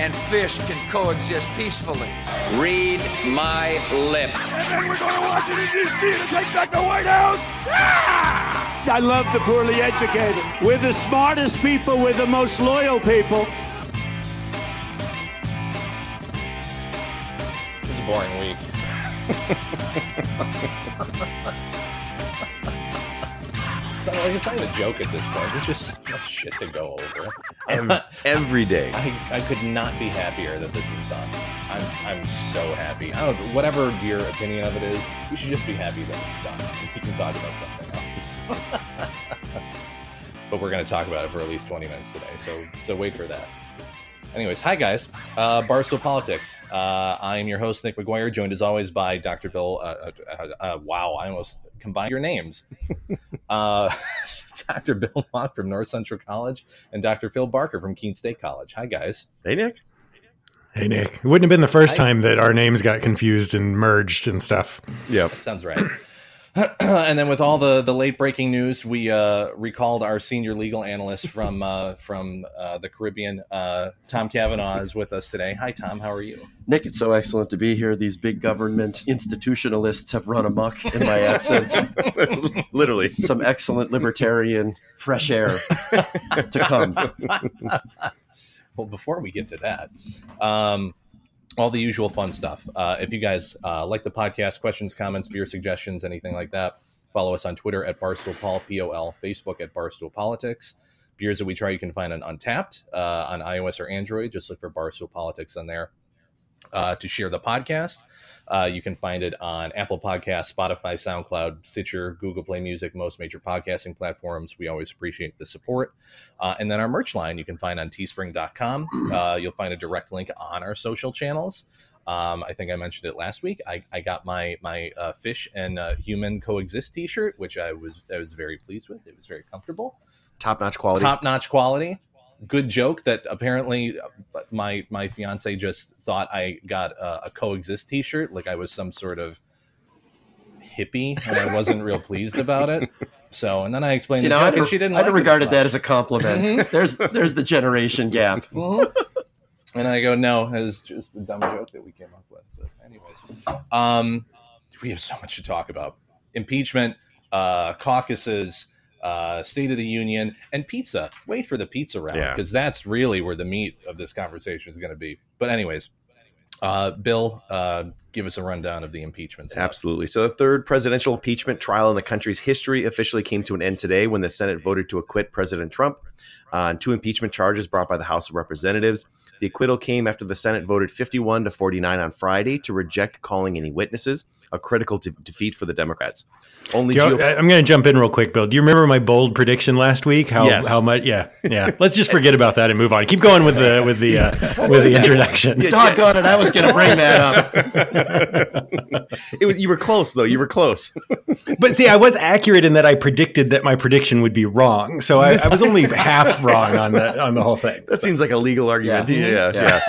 and fish can coexist peacefully. Read my lips. And then we're going to Washington, D.C. to take back the White House. Ah! I love the poorly educated. We're the smartest people, we're the most loyal people. It's a boring week. not like it's not even a joke at this point. There's just so much shit to go over. Every, every day. I, I could not be happier that this is done. I'm I'm so happy. I don't whatever your opinion of it is, you should just be happy that it's done. We can talk about something else. but we're gonna talk about it for at least 20 minutes today. So so wait for that. Anyways, hi guys, uh, Barstool Politics. Uh, I am your host Nick McGuire, joined as always by Dr. Bill. Uh, uh, uh, wow, I almost combined your names. Uh, Dr. Bill Mock from North Central College and Dr. Phil Barker from Keene State College. Hi guys. Hey Nick. Hey Nick. It wouldn't have been the first time that our names got confused and merged and stuff. Yep. Sounds right. and then with all the the late breaking news, we uh, recalled our senior legal analyst from uh, from uh, the Caribbean, uh, Tom Cavanaugh, is with us today. Hi, Tom. How are you? Nick, it's so excellent to be here. These big government institutionalists have run amok in my absence. Literally, some excellent libertarian fresh air to come. well, before we get to that. Um, all the usual fun stuff. Uh, if you guys uh, like the podcast, questions, comments, beer suggestions, anything like that, follow us on Twitter at Barstool Pol, P O L, Facebook at Barstool Politics. Beers that we try you can find on Untappd uh, on iOS or Android. Just look for Barstool Politics on there. Uh, to share the podcast, uh, you can find it on Apple Podcasts, Spotify, SoundCloud, Stitcher, Google Play Music, most major podcasting platforms. We always appreciate the support. Uh, and then our merch line you can find on teespring.com. Uh, you'll find a direct link on our social channels. Um, I think I mentioned it last week. I, I got my my uh, fish and uh, human coexist T-shirt, which I was I was very pleased with. It was very comfortable, top notch quality. Top notch quality. Good joke that apparently my my fiance just thought I got a, a coexist T-shirt, like I was some sort of hippie, and I wasn't real pleased about it. So, and then I explained See, the now I'd, and she didn't. I'd like regarded that as a compliment. there's there's the generation gap. And I go, no, it was just a dumb joke that we came up with. But anyways, um, we have so much to talk about: impeachment, uh, caucuses, uh, State of the Union, and pizza. Wait for the pizza round Yeah. because that's really where the meat of this conversation is going to be. But anyways, uh, Bill, uh, give us a rundown of the impeachment. Stuff. Absolutely. So, the third presidential impeachment trial in the country's history officially came to an end today when the Senate voted to acquit President Trump on two impeachment charges brought by the House of Representatives. The acquittal came after the Senate voted 51 to 49 on Friday to reject calling any witnesses, a critical de- defeat for the Democrats. Only you- GOP I'm going to jump in real quick, Bill. Do you remember my bold prediction last week? How Yes. how much? Yeah, yeah. Let's just forget about that and move on. Keep going with the with the uh, with the introduction. Doggone it! I was going to bring that up. it was, you were close, though. You were close. But see, I was accurate in that I predicted that my prediction would be wrong. So I, I was only half wrong on the on the whole thing. That seems like a legal argument. Yeah. Yeah, yeah.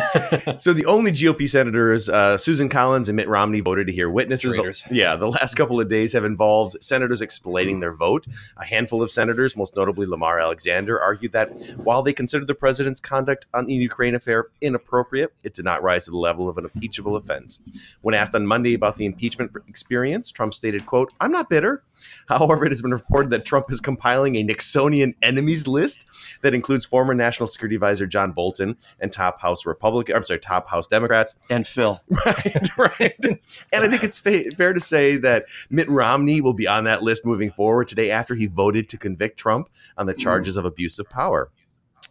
Yeah. so the only GOP senators, uh, Susan Collins and Mitt Romney, voted to hear witnesses. The, yeah, the last couple of days have involved senators explaining their vote. A handful of senators, most notably Lamar Alexander, argued that while they considered the president's conduct on the Ukraine affair inappropriate, it did not rise to the level of an impeachable offense. When asked on Monday about the impeachment experience, Trump stated, "quote I'm not bitter. However, it has been reported that Trump is compiling a Nixonian enemies list that includes former National Security Advisor John Bolton and top House Republican, I'm sorry, top House Democrats. And Phil, Right, right. And I think it's fa- fair to say that Mitt Romney will be on that list moving forward today after he voted to convict Trump on the charges of abuse of power.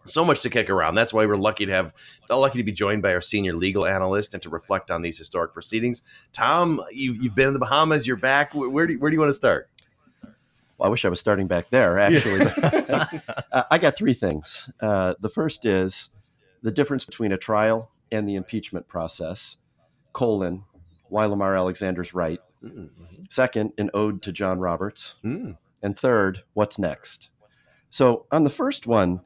So much to kick around. That's why we're lucky to have, uh, lucky to be joined by our senior legal analyst and to reflect on these historic proceedings. Tom, you've, you've been in the Bahamas. You're back. Where, do you, where do you want to start? Well, I wish I was starting back there, actually. uh, I got three things. Uh, the first is the difference between a trial and the impeachment process, colon, why Lamar Alexander's right. Mm-hmm. Second, an ode to John Roberts. Mm. And third, what's next? So, on the first one,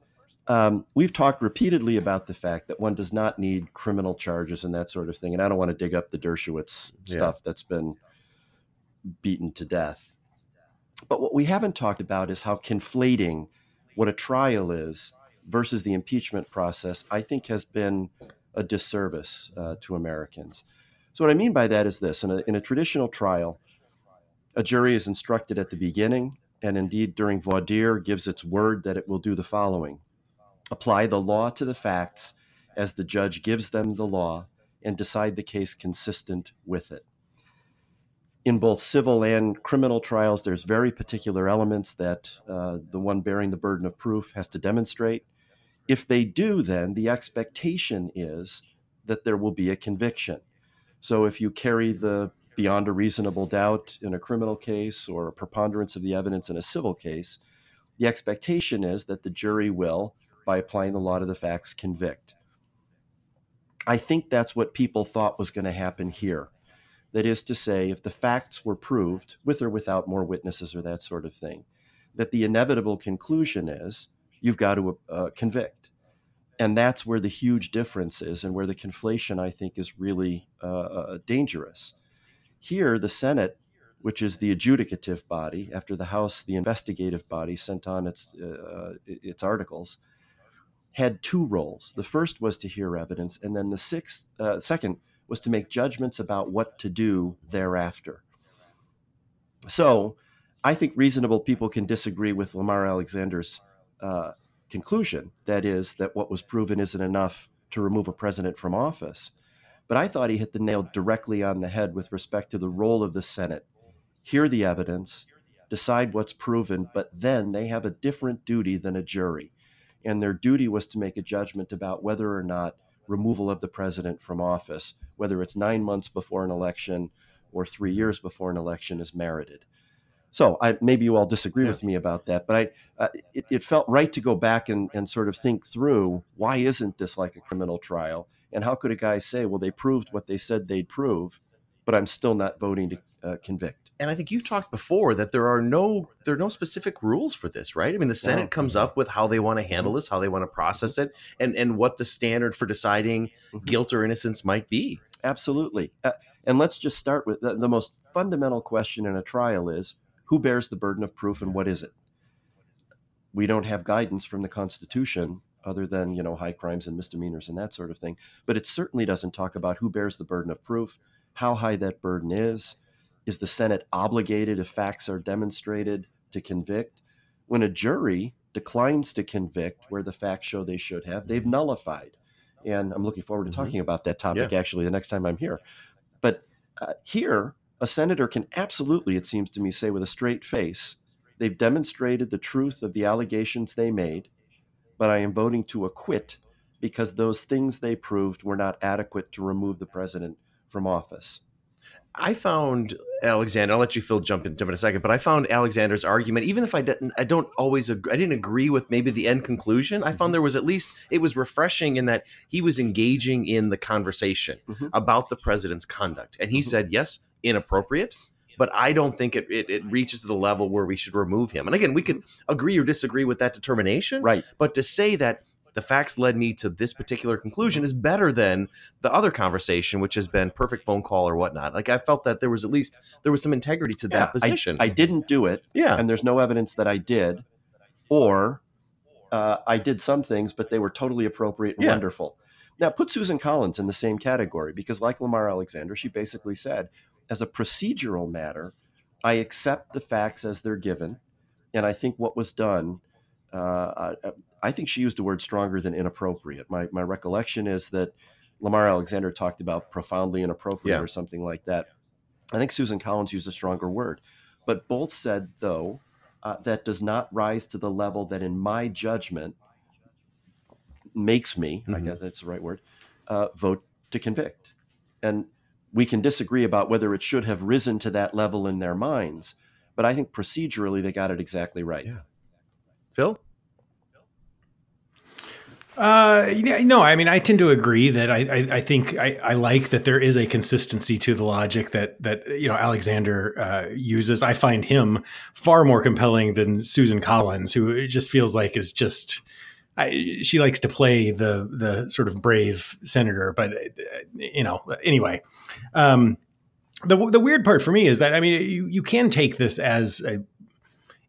um, we've talked repeatedly about the fact that one does not need criminal charges and that sort of thing. And I don't want to dig up the Dershowitz Yeah. stuff that's been beaten to death. But what we haven't talked about is how conflating what a trial is versus the impeachment process, I think, has been a disservice uh, to Americans. So, what I mean by that is this. In a, in a traditional trial, a jury is instructed at the beginning, and indeed during voir dire, gives its word that it will do the following. Apply the law to the facts as the judge gives them the law and decide the case consistent with it in both civil and criminal trials, there's very particular elements that uh, the one bearing the burden of proof has to demonstrate. If they do, then the expectation is that there will be a conviction. So if you carry the beyond a reasonable doubt in a criminal case or a preponderance of the evidence in a civil case, the expectation is that the jury will, by applying the law to the facts, convict. I think that's what people thought was going to happen here. That is to say, if the facts were proved, with or without more witnesses or that sort of thing, that the inevitable conclusion is you've got to uh, convict. And that's where the huge difference is and where the conflation, I think, is really uh, uh, dangerous. Here, the Senate, which is the adjudicative body, after the House, the investigative body, sent on its, uh, its articles, had two roles. The first was to hear evidence, and then the sixth, uh, second was to make judgments about what to do thereafter. So I think reasonable people can disagree with Lamar Alexander's uh, conclusion that is, that what was proven isn't enough to remove a president from office. But I thought he hit the nail directly on the head with respect to the role of the Senate. Hear the evidence, decide what's proven, but then they have a different duty than a jury. And their duty was to make a judgment about whether or not removal of the president from office, whether it's nine months before an election or three years before an election, is merited. So I, maybe you all disagree with me about that, but I, uh, it, it felt right to go back and, and sort of think through why isn't this like a criminal trial? And how could a guy say, well, they proved what they said they'd prove, but I'm still not voting to uh, convict? And I think you've talked before that there are no there are no specific rules for this, right? I mean, the Senate comes up with how they want to handle mm-hmm. this, how they want to process mm-hmm. it, and and what the standard for deciding mm-hmm. guilt or innocence might be. Absolutely. Uh, and let's just start with the, the most fundamental question in a trial is who bears the burden of proof and what is it? We don't have guidance from the Constitution other than, you know, high crimes and misdemeanors and that sort of thing. But it certainly doesn't talk about who bears the burden of proof, how high that burden is. Is the Senate obligated, if facts are demonstrated, to convict? When a jury declines to convict where the facts show they should have, they've nullified. And I'm looking forward to talking about that topic Yeah. actually the next time I'm here. But uh, here, a senator can absolutely, it seems to me, say with a straight face, they've demonstrated the truth of the allegations they made, but I am voting to acquit because those things they proved were not adequate to remove the president from office. I found Alexander. I'll let you Phil jump in, jump in a second, but I found Alexander's argument, even if I didn't, I don't always, ag- I didn't agree with maybe the end conclusion. I found mm-hmm. there was at least it was refreshing in that he was engaging in the conversation Mhm. about the president's conduct, and he mm-hmm. said, yes, inappropriate. But I don't think it, it, it reaches to the level where we should remove him. And again, we could mm-hmm. agree or disagree with that determination. Right. But to say that the facts led me to this particular conclusion is better than the other conversation, which has been perfect phone call or whatnot. Like I felt that there was at least there was some integrity to that Yeah, I- position. I, didn't do it, yeah, and there's no evidence that I did, or uh, I did some things, but they were totally appropriate and Yeah. wonderful. Now, put Susan Collins in the same category because, like Lamar Alexander, she basically said, as a procedural matter, I accept the facts as they're given, and I think what was done. Uh, I, I think she used a word stronger than inappropriate. My my recollection is that Lamar Alexander talked about profoundly inappropriate Yeah. or something like that. I think Susan Collins used a stronger word, but both said though uh, that does not rise to the level that, in my judgment, makes me. I Mhm. guess that's the right word. Uh, vote to convict, and we can disagree about whether it should have risen to that level in their minds. But I think procedurally they got it exactly right. Phil. Uh, no, I mean, I tend to agree that I, I, I think I, I, like that there is a consistency to the logic that that you know Alexander uh, uses. I find him far more compelling than Susan Collins, who it just feels like is just. I, she likes to play the the sort of brave senator, but uh, you know, anyway. Um, the the weird part for me is that I mean, you you can take this as a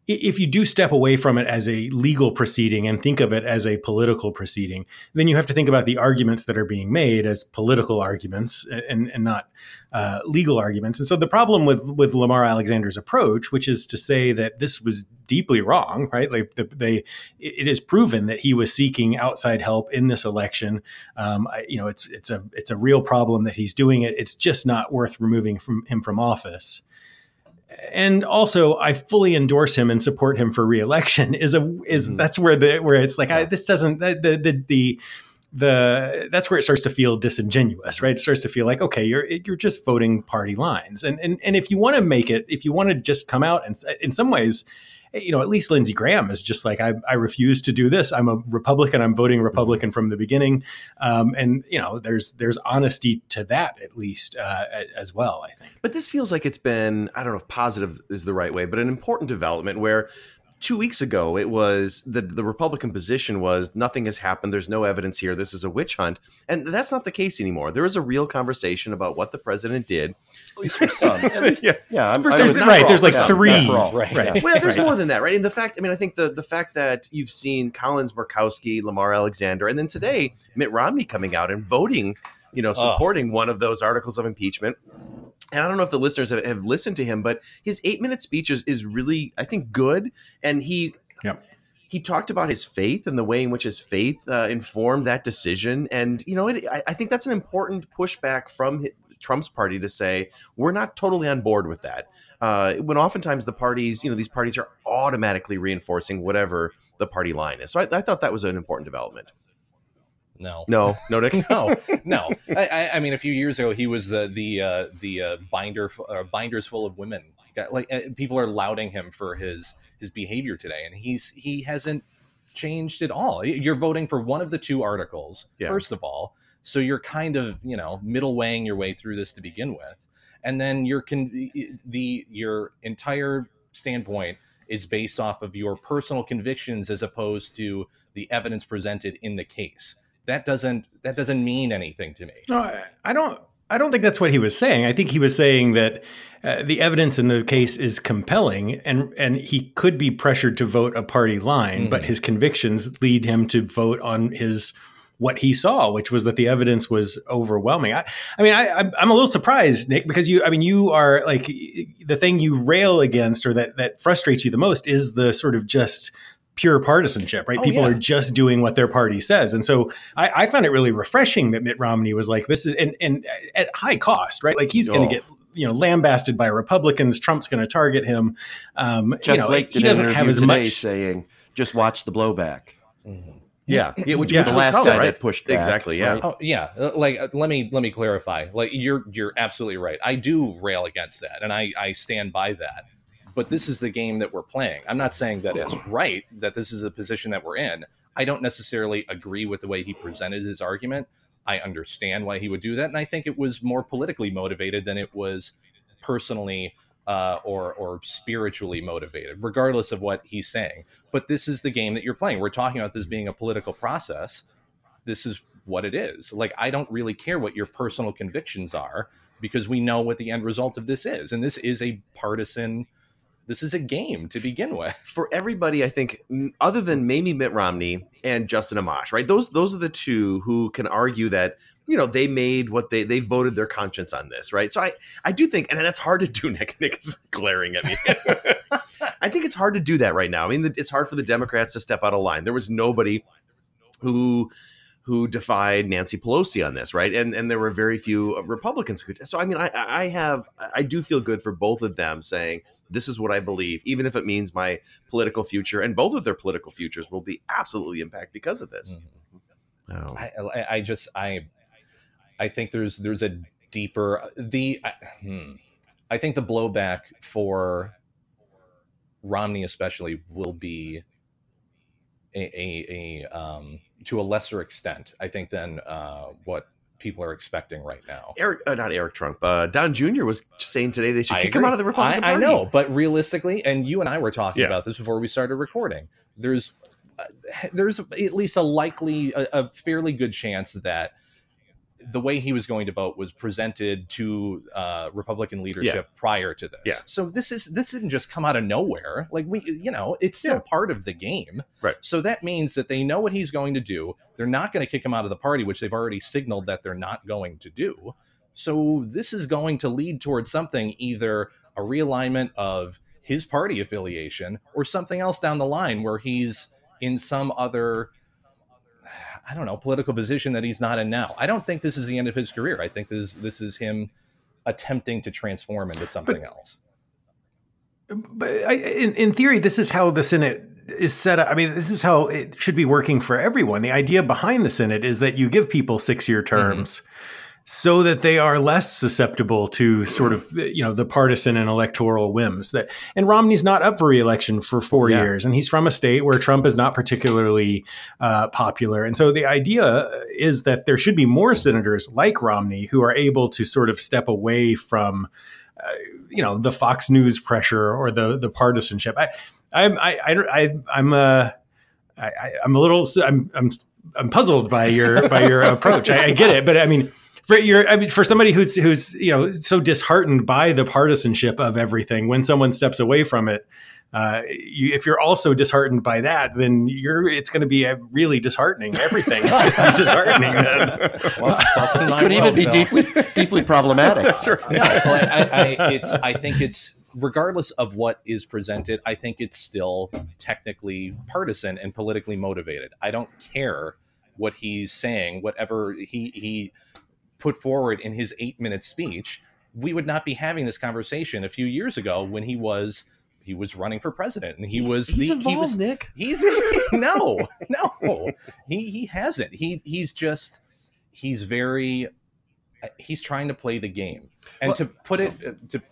if you do step away from it as a legal proceeding and think of it as a political proceeding, then you have to think about the arguments that are being made as political arguments and, and not uh, legal arguments. And so the problem with with Lamar Alexander's approach, which is to say that this was deeply wrong, right? Like they, it is proven that he was seeking outside help in this election. Um, I, you know, it's it's a it's a real problem that he's doing it. It's just not worth removing from him from office and also I fully endorse him and support him for reelection is a is mm-hmm. that's where the where it's like I, this doesn't the, the the the that's where it starts to feel disingenuous, right? It starts to feel like okay, you're you're just voting party lines, and and and if you want to make it, if you want to just come out and in some ways you know, at least Lindsey Graham is just like, I, I refuse to do this. I'm a Republican. I'm voting Republican from the beginning. Um, and you know, there's there's honesty to that at least uh, as well. I think. But this feels like it's been I don't know if positive is the right way, but an important development where two weeks ago it was the the Republican position was nothing has happened. There's no evidence here. This is a witch hunt, and that's not the case anymore. There is a real conversation about what the president did. At least for some. Least, yeah, yeah. I'm, for there's, right. There's like yeah, three. Right. right. Well, there's more than that, right? And the fact, I mean, I think the the fact that you've seen Collins, Murkowski, Lamar Alexander, and then today Mitt Romney coming out and voting, you know, supporting oh. one of those articles of impeachment and I don't know if the listeners have, have listened to him, but his eight minute speech is, is really, I think, good. And he, yep. he talked about his faith and the way in which his faith uh, informed that decision. And, you know, it, I, I, think that's an important pushback from Trump's party to say, we're not totally on board with that. Uh, when oftentimes the parties, you know, these parties are automatically reinforcing whatever the party line is. So I, I thought that was an important development. No, no, no, Nick. no, no. I, I, mean, a few years ago, he was the the uh, the uh, binder uh, binders full of women. Like uh, people are lauding him for his his behavior today, and he's he hasn't changed at all. You're voting for one of the two articles, yeah. first of all, so you're kind of you know middle weighing your way through this to begin with, and then you're con- the your entire standpoint is based off of your personal convictions as opposed to the evidence presented in the case that doesn't that doesn't mean anything to me. No, I, I don't. I don't think that's what he was saying. I think he was saying that uh, the evidence in the case is compelling, and and he could be pressured to vote a party line, mm-hmm. but his convictions lead him to vote on his what he saw, which was that the evidence was overwhelming. I, I mean, I, I'm a little surprised, Nick, because you, I mean, you are like the thing you rail against or that that frustrates you the most is the sort of just pure partisanship, right? Oh, People yeah. are just doing what their party says. And so I, I, found it really refreshing that Mitt Romney was like, this is, and, and at high cost, right? Like he's oh. going to get, you know, lambasted by Republicans. Trump's going to target him. Um, Jeff you know, Flake he doesn't have as much saying, just watch the blowback. Mm-hmm. Yeah, yeah, which yeah. the last guy right? that pushed back, exactly. Yeah. Right? Oh, yeah. Uh, like, uh, let me let me clarify. Like, you're you're absolutely right. I do rail against that, and I I stand by that but this is the game that we're playing. I'm not saying that it's right that this is a position that we're in. I don't necessarily agree with the way he presented his argument. I understand why he would do that, and I think it was more politically motivated than it was personally uh, or or spiritually motivated, regardless of what he's saying. But this is the game that you're playing. We're talking about this being a political process. This is what it is. Like I don't really care what your personal convictions are because we know what the end result of this is, and this is a partisan this is a game to begin with. For everybody, I think, other than maybe Mitt Romney and Justin Amash, right? Those those are the two who can argue that you know they made what they they voted their conscience on this, right? So I I do think, and that's hard to do. Nick Nick is glaring at me. I think it's hard to do that right now. I mean, it's hard for the Democrats to step out of line. There was nobody who who defied Nancy Pelosi on this, right? And and there were very few Republicans who. So I mean, I I have I do feel good for both of them saying this is what I believe, even if it means my political future and both of their political futures will be absolutely impacted because of this. Mm-hmm. Oh. I, I, just I I think there's there's a deeper the I, hmm, I think the blowback for Romney especially will be a, a, a um to a lesser extent, I think, than uh, what people are expecting right now. Eric, uh, not Eric Trump. Uh, Don Jr. was saying today they should I kick agree. him out of the Republican I, I know, but realistically, and you and I were talking Yeah. about this before we started recording. There's uh, there's at least a likely, a, a fairly good chance that the way he was going to vote was presented to uh, Republican leadership prior to this. Yeah. So this is this didn't just come out of nowhere. Like we, you know, it's still Yeah. part of the game. Right. So that means that they know what he's going to do. They're not going to kick him out of the party, which they've already signaled that they're not going to do. So this is going to lead towards something either a realignment of his party affiliation or something else down the line where he's in some other I don't know political position that he's not in now. I don't think this is the end of his career. I think this this is him attempting to transform into something else. But I, in, in theory, this is how the Senate is set up. I mean, this is how it should be working for everyone. The idea behind the Senate is that you give people six year terms mm-hmm. So that they are less susceptible to sort of, you know, the partisan and electoral whims that, and Romney's not up for reelection for four Yeah. years and he's from a state where Trump is not particularly uh, popular. And so the idea is that there should be more senators like Romney who are able to sort of step away from, uh, you know, the Fox News pressure or the, the partisanship. I, I'm, I, I, I I'm, uh, I, I- I'm a little, I'm, I'm, I'm puzzled by your, by your approach. I, I get it, but I mean, for your, I mean, for somebody who's who's you know so disheartened by the partisanship of everything, when someone steps away from it, uh, you, if you're also disheartened by that, then you're it's going to be a really disheartening. Everything it's going to be disheartening. Then. Could even be deeply deeply problematic. No, I, I, it's. I think it's regardless of what is presented. I think it's still technically partisan and politically motivated. I don't care what he's saying, whatever he he put forward in his eight minute speech. We would not be having this conversation a few years ago when he was he was running for president and he was he's the, evolved, he was Nick. He's no, no. He he hasn't. He he's just he's very he's trying to play the game. And to put it to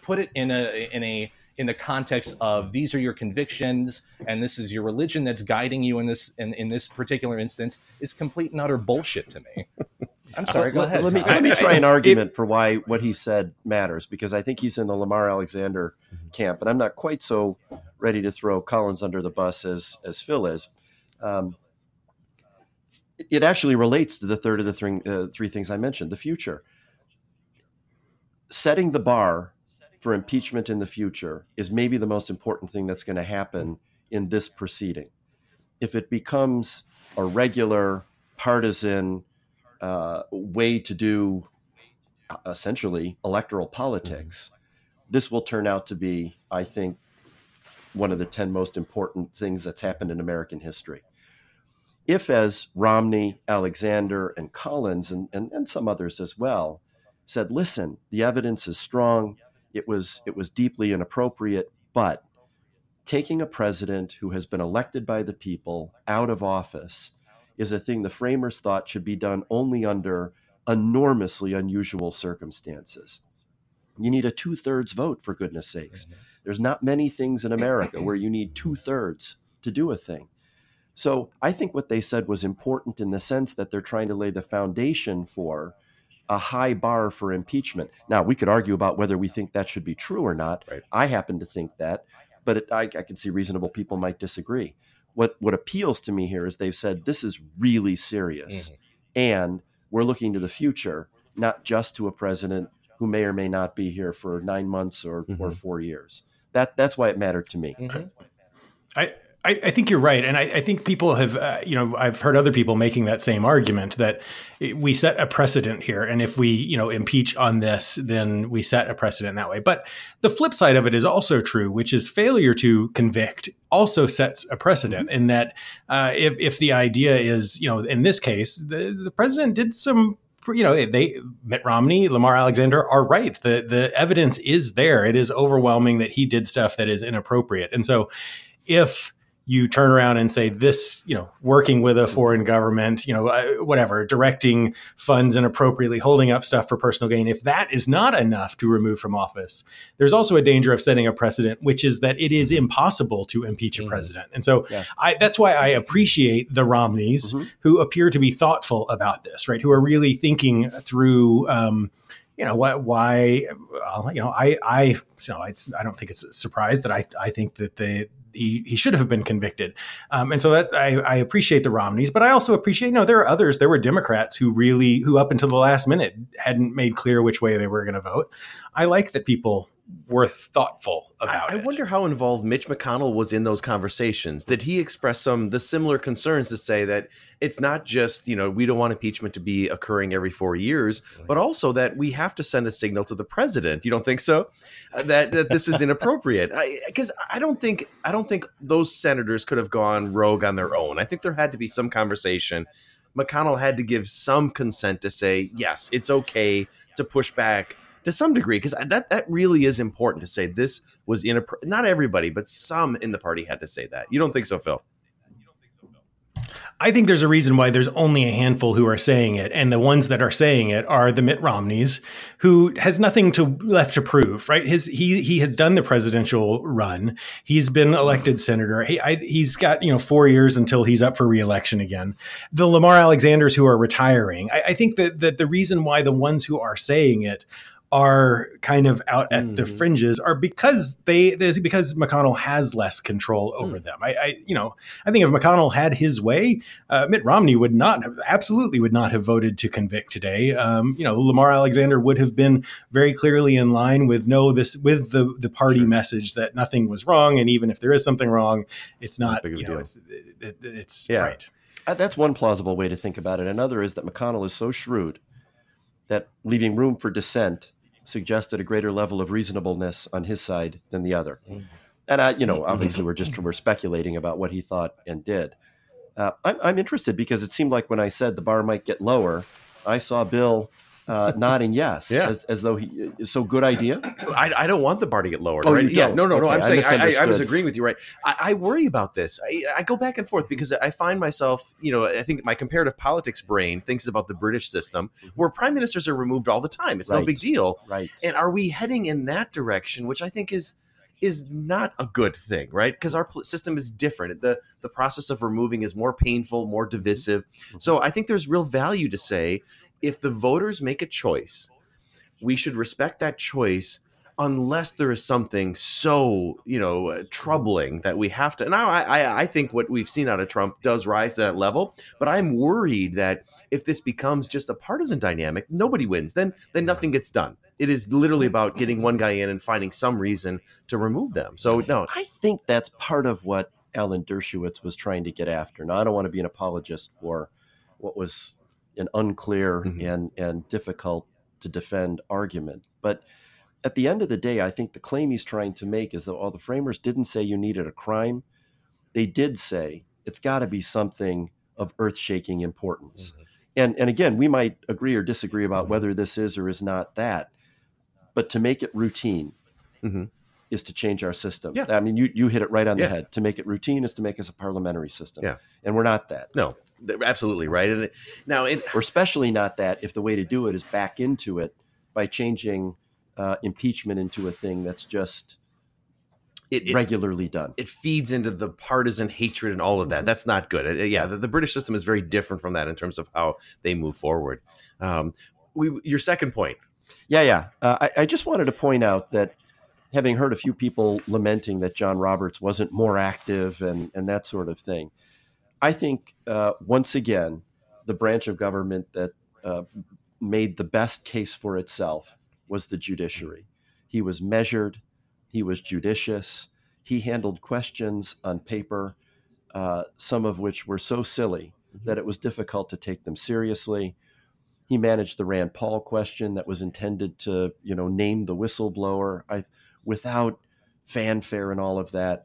put it in a in a in the context of these are your convictions and this is your religion that's guiding you in this in, in this particular instance is complete and utter bullshit to me. I'm sorry, go let, ahead. Let me, let me try an argument for why what he said matters because I think he's in the Lamar Alexander camp, and I'm not quite so ready to throw Collins under the bus as as Phil is. Um, it- it actually relates to the third of the three, uh, three things I mentioned: the future. Setting the bar for impeachment in the future is maybe the most important thing that's going to happen in this proceeding. If it becomes a regular partisan uh, way to do uh, essentially electoral politics, this will turn out to be, I think, one of the 10 most important things that's happened in American history. If, as Romney, Alexander, and Collins, and, and, and some others as well, said, listen, the evidence is strong, it was, it was deeply inappropriate, but taking a president who has been elected by the people out of office is a thing the framers thought should be done only under enormously unusual circumstances. You need a two thirds vote, for goodness sakes. Mm-hmm. There's not many things in America where you need two thirds to do a thing. So I think what they said was important in the sense that they're trying to lay the foundation for a high bar for impeachment. Now, we could argue about whether we think that should be true or not. Right. I happen to think that, but it, I, I can see reasonable people might disagree. What what appeals to me here is they've said this is really serious, mm-hmm. and we're looking to the future, not just to a president who may or may not be here for nine months or, or mm-hmm. four years. That that's why it mattered to me. Mm-hmm. I, I, I think you're right, and I, I think people have, uh, you know, I've heard other people making that same argument that we set a precedent here, and if we, you know, impeach on this, then we set a precedent that way. But the flip side of it is also true, which is failure to convict also sets a precedent. In that, uh, if if the idea is, you know, in this case, the the president did some you know, they Mitt Romney, Lamar Alexander are right. The the evidence is there. It is overwhelming that he did stuff that is inappropriate. And so if you turn around and say this, you know, working with a foreign government, you know, uh, whatever, directing funds inappropriately, holding up stuff for personal gain. If that is not enough to remove from office, there's also a danger of setting a precedent, which is that it is impossible to impeach a president. And so Yeah. I, that's why I appreciate the Romneys who appear to be thoughtful about this, right? Who are really thinking through, um, you know, what, why, well, you know, I, I, you know, it's, I don't think it's a surprise that I, I think that they, he, he should have been convicted. Um, and so that I, I appreciate the Romneys, but I also appreciate, you know, there are others, there were Democrats who really, who up until the last minute hadn't made clear which way they were going to vote. I like that people were thoughtful about I, I wonder how involved Mitch McConnell was in those conversations. Did he express some the similar concerns to say that it's not just you know we don't want impeachment to be occurring every four years, but also that we have to send a signal to the president. You don't think so? Uh, that that this is inappropriate? Because I, I don't think I don't think those senators could have gone rogue on their own. I think there had to be some conversation. McConnell had to give some consent to say yes, it's okay to push back to some degree because that that really is important to say this was in a not everybody but some in the party had to say that you don't think so phil I think there's a reason why there's only a handful who are saying it, and the ones that are saying it are the Mitt Romneys, who has nothing to left to prove. Right? His he he has done the presidential run. He's been elected senator. He I, he's got you know four years until he's up for reelection again. The Lamar Alexanders who are retiring. I, I think that that the reason why the ones who are saying it are kind of out at the fringes are because they because McConnell has less control over them. I, I you know I think if McConnell had his way, uh, Mitt Romney would not have absolutely would not have voted to convict today. Um, you know Lamar Alexander would have been very clearly in line with no this with the the party message that nothing was wrong, and even if there is something wrong, it's not you know it's it, it's right. Uh, That's one plausible way to think about it. Another is that McConnell is so shrewd that leaving room for dissent suggested a greater level of reasonableness on his side than the other. Mm. And I, you know, obviously mm-hmm. we're just mm. we're speculating about what he thought and did. Uh, I'm, I'm interested because it seemed like when I said the bar might get lower, I saw Bill uh, nodding yes, Yeah. as, as though he. So good idea. I, I don't want the bar to get lowered. Oh, right? Yeah, no, no, no. Okay, I'm I saying I, I, I was agreeing with you, right? I, I worry about this. I, I go back and forth because I find myself, you know, I think my comparative politics brain thinks about the British system where prime ministers are removed all the time. It's no big deal. Right. And are we heading in that direction, which I think is is not a good thing, right? Because our system is different. The the process of removing is more painful, more divisive. So I think there's real value to say if the voters make a choice, we should respect that choice unless there is something so you know uh, troubling that we have to now I, I i think what we've seen out of trump does rise to that level but i'm worried that if this becomes just a partisan dynamic nobody wins then then nothing gets done it is literally about getting one guy in and finding some reason to remove them so no I think that's part of what Alan Dershowitz was trying to get after. Now, I don't want to be an apologist for what was an unclear mm-hmm. and, and difficult to defend argument. But at the end of the day, I think the claim he's trying to make is that all the framers didn't say you needed a crime. They did say it's got to be something of earth shaking importance. Mm-hmm. And, and again, we might agree or disagree about mm-hmm. whether this is or is not that. But to make it routine, is to change our system. Yeah. I mean, you, you hit it right on Yeah. the head. To make it routine is to make us a parliamentary system. Yeah. And we're not that. no absolutely right and now it, We're especially not that if the way to do it is back into it by changing uh, impeachment into a thing that's just it, it regularly done. it feeds into the partisan hatred and all of that. That's not good. Uh, yeah, the, the British system is very different from that in terms of how they move forward. Um, we, your second point. Yeah, yeah. Uh, I, I just wanted to point out that having heard a few people lamenting that John Roberts wasn't more active and, and that sort of thing, I think uh, once again, the branch of government that uh, made the best case for itself was the judiciary. He was measured, he was judicious, he handled questions on paper, uh, some of which were so silly that it was difficult to take them seriously. He managed the Rand Paul question that was intended to, you know, name the whistleblower I, without fanfare and all of that.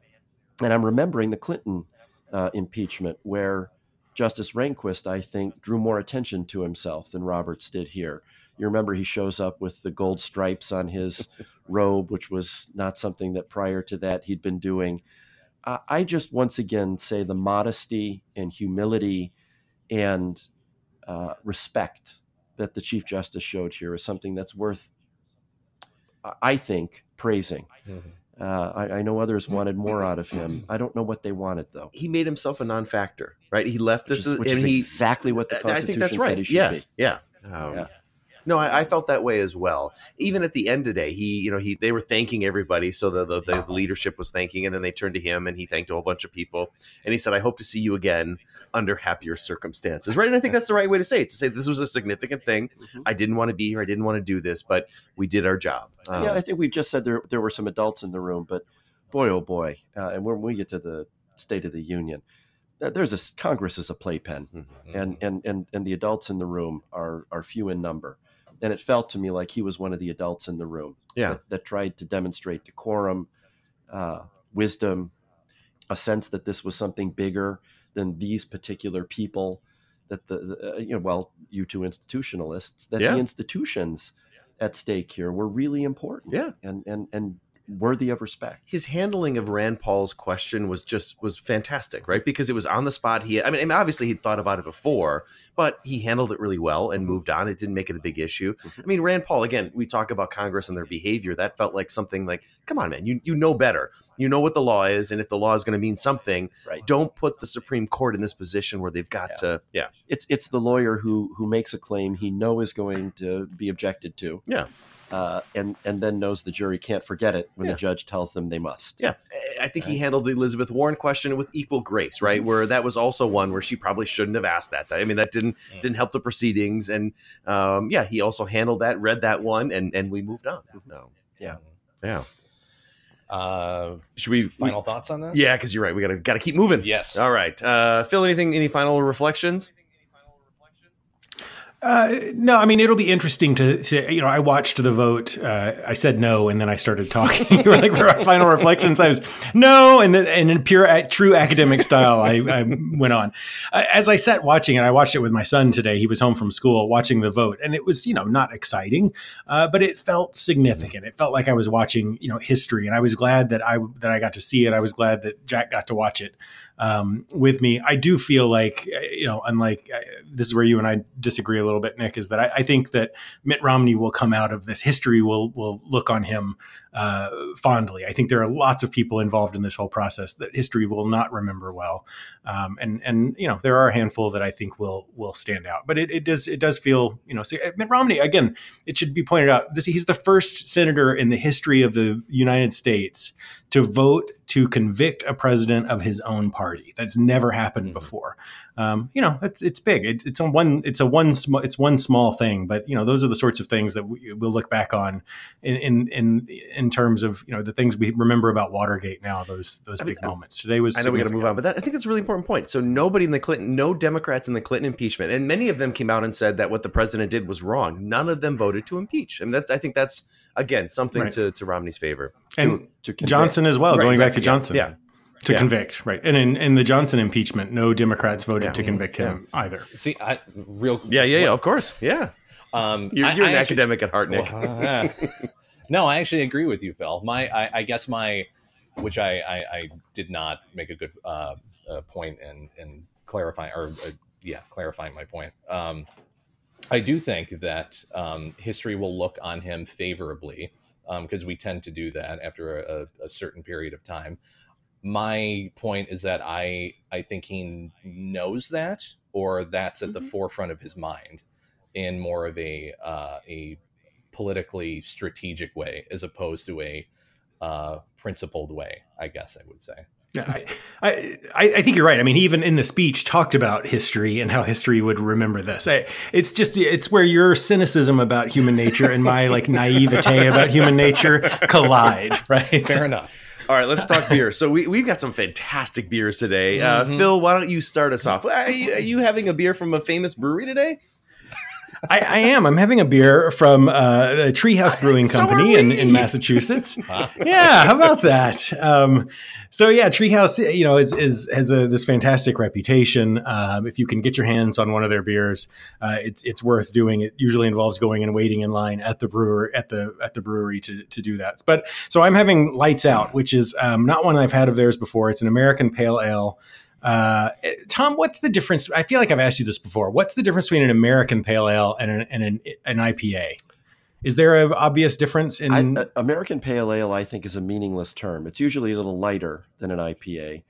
And I'm remembering the Clinton uh, impeachment where Justice Rehnquist, I think, drew more attention to himself than Roberts did here. You remember he shows up with the gold stripes on his robe, which was not something that prior to that he'd been doing. I, I just once again say the modesty and humility and uh, respect that the Chief Justice showed here is something that's worth, I think, praising. Mm-hmm. Uh, I, I, know others wanted more out of him. I don't know what they wanted though. He made himself a non-factor, right? He left this, which is, which and is he, exactly what the Constitution I think that's said he should yes, be. yeah. Um, yeah. No, I, I, felt that way as well. Even at the end today, he, you know, he they were thanking everybody, so the, the, the leadership was thanking, and then they turned to him and he thanked a whole bunch of people, and he said, "I hope to see you again under happier circumstances." Right, and I think that's the right way to say it. To say this was a significant thing. Mm-hmm. I didn't want to be here. I didn't want to do this, but we did our job. Um, yeah, I think we just said there there were some adults in the room, but boy, oh boy, uh, and when we get to the State of the Union, there's a Congress is a playpen, mm-hmm. and, and and and the adults in the room are are few in number and it felt to me like he was one of the adults in the room yeah. that, that tried to demonstrate decorum uh, wisdom a sense that this was something bigger than these particular people that the, the uh, you know well you two institutionalists that yeah. the institutions at stake here were really important yeah and and and worthy of respect. His handling of Rand Paul's question was just was fantastic, right? Because it was on the spot. He, I mean, obviously he'd thought about it before, but he handled it really well and moved on. It didn't make it a big issue. Mm-hmm. I mean, Rand Paul again. We talk about Congress and their behavior. That felt like something like, come on, man, you you know better. You know what the law is, and if the law is going to mean something, right. don't put the Supreme Court in this position where they've got yeah. to. Yeah, it's it's the lawyer who who makes a claim he know is going to be objected to. Yeah uh, and and then knows the jury can't forget it when yeah. the judge tells them they must. Yeah, I think right. he handled the Elizabeth Warren question with equal grace, right? Where that was also one where she probably shouldn't have asked that. I mean, that didn't mm. didn't help the proceedings, and um, yeah, he also handled that, read that one, and and we moved on. No, yeah, yeah. Uh, should we final we, thoughts on this? Yeah, because you're right. We gotta gotta keep moving. Yes. All right, uh, Phil. Anything? Any final reflections? Uh, no, I mean it'll be interesting to, to you know. I watched the vote. Uh, I said no, and then I started talking. like for our final reflections, I was no, and then and in pure true academic style, I, I went on. Uh, as I sat watching it, I watched it with my son today. He was home from school watching the vote, and it was you know not exciting, uh, but it felt significant. It felt like I was watching you know history, and I was glad that I that I got to see it. I was glad that Jack got to watch it um, with me. I do feel like, you know, unlike uh, this is where you and I disagree a little bit, Nick, is that I, I, think that Mitt Romney will come out of this. History will will look on him uh, fondly. I think there are lots of people involved in this whole process that history will not remember well, um, and and you know there are a handful that I think will will stand out. But it, it does it does feel you know so Mitt Romney again. It should be pointed out this, he's the first senator in the history of the United States to vote to convict a president of his own party. That's never happened before. Um, you know, it's it's big. It's it's a one it's a one sm- it's one small thing, but you know those are the sorts of things that we, will look back on in, in in in terms of you know the things we remember about Watergate now. Those those I big mean, moments. Today was. I know we got to move on, but that, I think it's a really important point. So nobody in the Clinton, no Democrats in the Clinton impeachment, and many of them came out and said that what the president did was wrong. None of them voted to impeach. I mean, that, I think that's again something Right. to, to Romney's favor. and to Johnson as well. Right, going back to exactly, yeah, Johnson, yeah. To Yeah. convict, right? And in, in the Johnson impeachment, no Democrats voted Yeah. to convict him either. See, I real Yeah, yeah, yeah. Of course, yeah. Um, You're, you're I an actually- academic at heart, Nick. Well, uh, no, I actually agree with you, Phil. My, I, I guess my, which I, I, I did not make a good uh, uh, point in in clarifying, or uh, yeah, clarifying my point. Um, I do think that um, history will look on him favorably because we tend to do that after a, a certain period of time. My point is that I I think he knows that, or that's at the forefront of his mind, in more of a uh, a politically strategic way as opposed to a uh, principled way. I guess I would say. Yeah, I, I, I think you're right. I mean, he even in the speech talked about history and how history would remember this. I, it's just it's where your cynicism about human nature and my like naivete about human nature collide, right? Fair enough. All right, let's talk beer. So we we've got some fantastic beers today. Uh, Mhm. Phil, why don't you start us off? Are you, are you having a beer from a famous brewery today? I, I am. I'm having a beer from uh, Treehouse Brewing Company in, in Massachusetts. yeah, how about that? Um, so yeah, Treehouse, you know, is, is has a, this fantastic reputation. Um, if you can get your hands on one of their beers, uh, it's it's worth doing. It usually involves going and waiting in line at the brewer at the at the brewery to to do that. But so I'm having Lights Out, which is um, not one I've had of theirs before. It's an American Pale Ale. Uh, Tom, what's the difference? I feel like I've asked you this before. What's the difference between an American Pale Ale and an, and an, an IPA? Is there an obvious difference in? I, uh, American Pale Ale, I think, is a meaningless term. It's usually a little lighter than an IPA.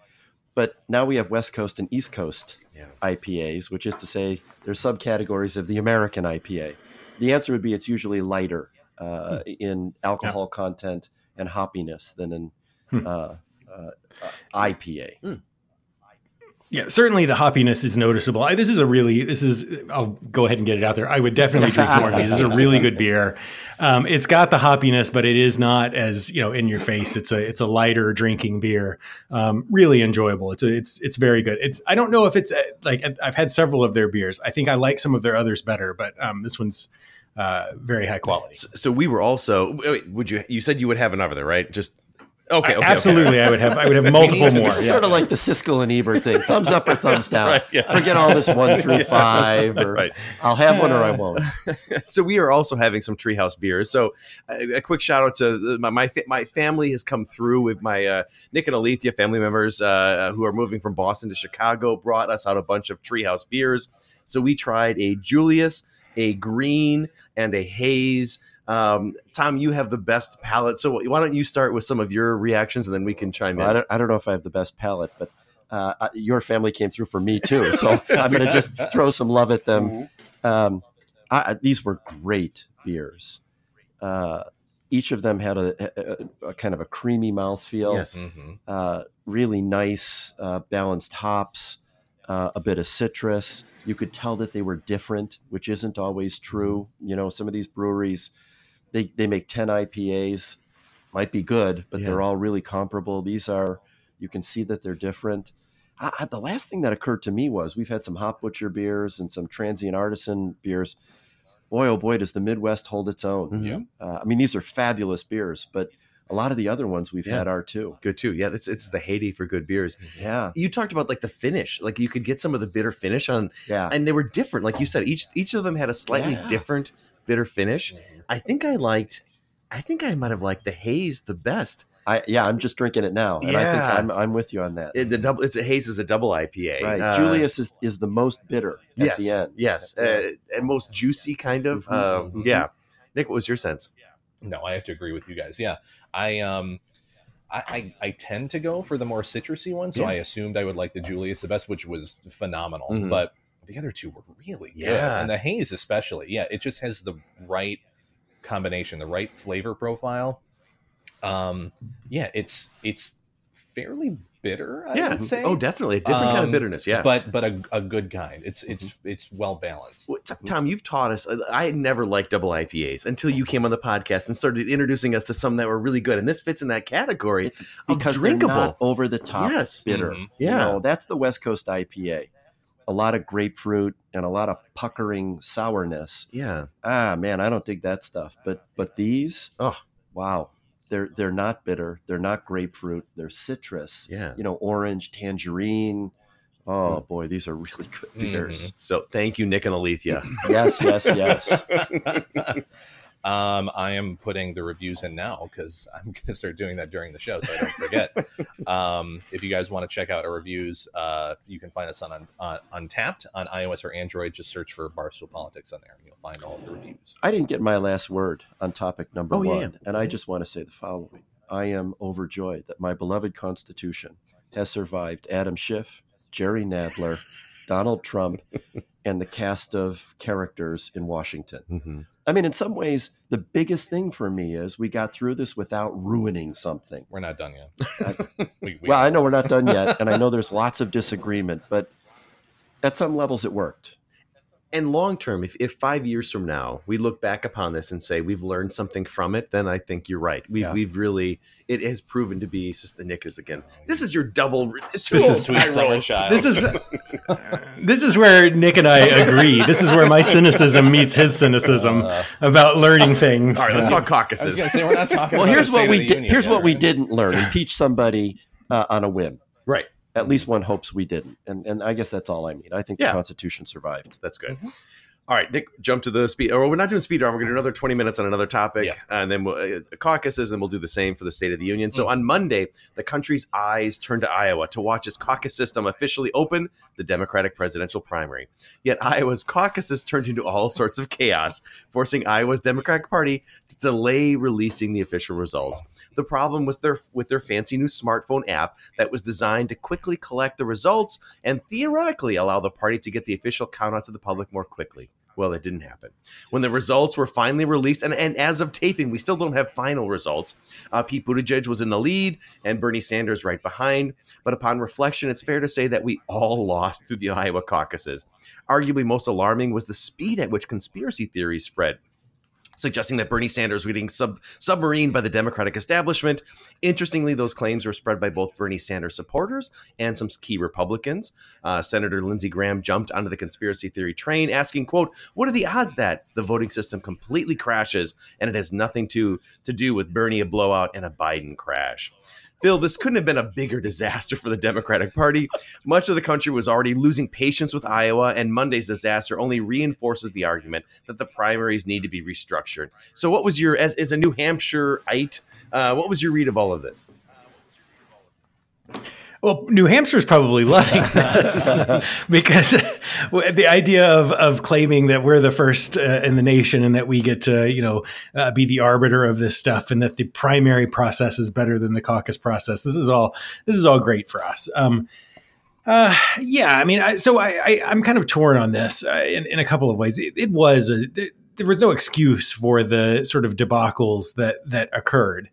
But now we have West Coast and East Coast IPAs, which is to say there's subcategories of the American IPA. The answer would be it's usually lighter uh, in alcohol content and hoppiness than an Hmm. uh, uh, IPA. Yeah, certainly the hoppiness is noticeable. I, this is a really, this is, I'll go ahead and get it out there. I would definitely drink more of these. This is a really good beer. Um, it's got the hoppiness, but it is not as, you know, in your face. It's a, it's a lighter drinking beer. Um, really enjoyable. It's a, it's, it's very good. It's, I don't know if it's uh, like, I've had several of their beers. I think I like some of their others better, but um, this one's uh, very high quality. So, so we were also. Wait, would you? You said you would have another right? Just okay. okay Absolutely, okay. I would have, I would have multiple more. This is sort of like the Siskel and Ebert thing: thumbs up or thumbs down. right, yeah. Forget all this one through Yeah, five. Or right. I'll have one or I won't. so we are also having some treehouse beers. So a, a quick shout out to my my, my family has come through with my uh, Nick and Alethea family members uh, who are moving from Boston to Chicago. Brought us out a bunch of treehouse beers. So we tried a Julius, a green, and a haze. Um, Tom, you have the best palate. So why don't you start with some of your reactions and then we can chime Well, I in. don't, I don't know if I have the best palate, but uh, your family came through for me too. So I'm going to just throw some love at them. Um, I, I- these were great beers. Uh, each of them had a, a, a kind of a creamy mouthfeel. Yes. Mhm. Uh, really nice, uh, balanced hops, uh, a bit of citrus. You could tell that they were different, which isn't always true. You know, some of these breweries, they, they make 10 IPAs, might be good, but they're all really comparable. These are, you can see that they're different. I, I- the last thing that occurred to me was we've had some Hop Butcher beers and some Transient Artisan beers. Boy, oh boy, does the Midwest hold its own. Mhm. Yeah. Uh, I mean, these are fabulous beers, but a lot of the other ones we've Yeah. had are too. Good too. Yeah, it's it's the heyday for good beers. Yeah, You talked about like the finish, like you could get some of the bitter finish on yeah. and they were different. Like you said, each each of them had a slightly Yeah. different bitter finish. I think I liked. I think I might have liked the haze the best. I yeah, I'm just drinking it now, and I think I'm, I'm with you on that. It, the double, it's a haze is a double IPA. right, Uh, Julius is is the most bitter at yes, the end. yes, uh, and most juicy kind of. Mhm, um, mhm. Yeah, Nick, what was your sense? No, I have to agree with you guys. Yeah, I um, I I, I tend to go for the more citrusy one, so Yeah. I assumed I would like the Julius the best, which was phenomenal. Mhm. But the other two were really good, Yeah. and the haze especially. Yeah, it just has the right combination, the right flavor profile. Um, yeah, it's it's fairly bitter. I yeah, would say. oh, definitely a different kind of Um, bitterness. Yeah, but but a, a good kind. It's it's it's well balanced. Well, Tom, you've taught us. uh, I never liked double IPAs until you came on the podcast and started introducing us to some that were really good, and this fits in that category. because drinkable. over the top Yes. bitter. Mhm. You Yeah. know, that's the West Coast IPA. A lot of grapefruit and a lot of puckering sourness. Yeah, Ah, man, I don't dig that stuff. But but these, Oh. wow, they're they're not bitter. They're not grapefruit. They're citrus. yeah. You know, orange, tangerine. Oh boy, these are really good Mm-hmm. beers. So thank you, Nick and Alethea. Yes, yes, yes. um, I am putting the reviews in now because I'm going to start doing that during the show so I don't forget. um, if you guys want to check out our reviews, uh, you can find us on, on, on Untappd on iOS or Android. Just search for Barstool Politics on there and you'll find all the reviews. I didn't get my last word on topic number Oh, one, yeah. and I just want to say the following: I am overjoyed that my beloved Constitution has survived Adam Schiff, Jerry Nadler, Donald Trump, and the cast of characters in Washington. Mm-hmm. I mean, in some ways, the biggest thing for me is we got through this without ruining something. We're not done yet. we, we, Well, I know we're not done yet, and I know there's lots of disagreement, but at some levels it worked. And long term, if, if five years from now we look back upon this and say we've learned something from it, then I think you're right. We've, Yeah. we've really, it has proven to be, Sister Nick is again, this is your double, This is Sweet summer child. This is this is where Nick and I agree. This is where my cynicism meets his cynicism about learning things. All right, let's talk I was caucuses. going to say we're not talking. well, about here's what we did. Here's yet, what we didn't learn: impeach somebody uh, on a whim. Right. At least mm-hmm. one hopes we didn't, and and I guess that's all I mean. I think Yeah. the Constitution survived. That's good. Mm-hmm. All right, Nick, jump to the speed. Or we're not doing speed round. We're going to do another 20 minutes on another topic. Yeah. And then we'll, uh, caucuses, and we'll do the same for the State of the Union. So on Monday, the country's eyes turned to Iowa to watch its caucus system officially open the Democratic presidential primary. Yet Iowa's caucuses turned into all sorts of chaos, forcing Iowa's Democratic Party to delay releasing the official results. The problem was their with their fancy new smartphone app that was designed to quickly collect the results and theoretically allow the party to get the official count out to the public more quickly. Well, it didn't happen. When the results were finally released, and, and as of taping, we still don't have final results. Uh, Pete Buttigieg was in the lead, and Bernie Sanders right behind. But upon reflection, it's fair to say that we all lost through the Iowa caucuses. Arguably, most alarming was the speed at which conspiracy theories spread suggesting that Bernie Sanders was getting sub- submarined by the Democratic establishment. Interestingly, those claims were spread by both Bernie Sanders supporters and some key Republicans. Uh, Senator Lindsey Graham jumped onto the conspiracy theory train, asking, "quote What are the odds that the voting system completely crashes and it has nothing to to do with Bernie a blowout and a Biden crash?" Phil, this couldn't have been a bigger disaster for the Democratic Party. Much of the country was already losing patience with Iowa, and Monday's disaster only reinforces the argument that the primaries need to be restructured. So, what was your, as, as a New Hampshireite, uh, what was your read of all of this? Well, New Hampshire's probably loving this because the idea of, of claiming that we're the first uh, in the nation and that we get to, you know, uh, be the arbiter of this stuff and that the primary process is better than the caucus process. This is all, this is all great for us. Um, uh, yeah, I mean, I, so I, I, I'm kind of torn on this uh, in, in a couple of ways. It, it was, a, there was no excuse for the sort of debacles that, that occurred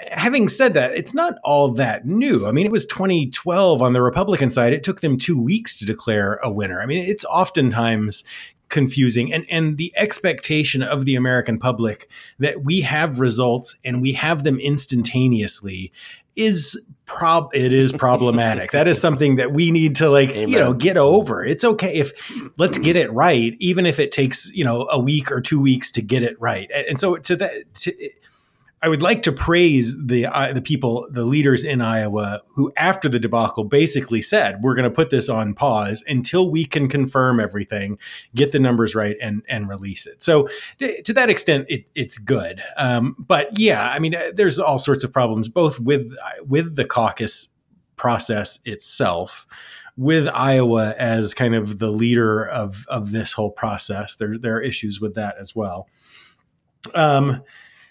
having said that, it's not all that new. I mean, it was 2012 on the Republican side. It took them two weeks to declare a winner. I mean, it's oftentimes confusing and and the expectation of the American public that we have results and we have them instantaneously is prob it is problematic. that is something that we need to like, you know, get over. It's okay if let's get it right even if it takes, you know, a week or 2 weeks to get it right. And, and so to that to, I would like to praise the uh, the people, the leaders in Iowa, who after the debacle basically said, "We're going to put this on pause until we can confirm everything, get the numbers right, and and release it." So, to that extent, it, it's good. Um, but yeah, I mean, uh, there's all sorts of problems both with uh, with the caucus process itself. With Iowa as kind of the leader of of this whole process, there there are issues with that as well. Um,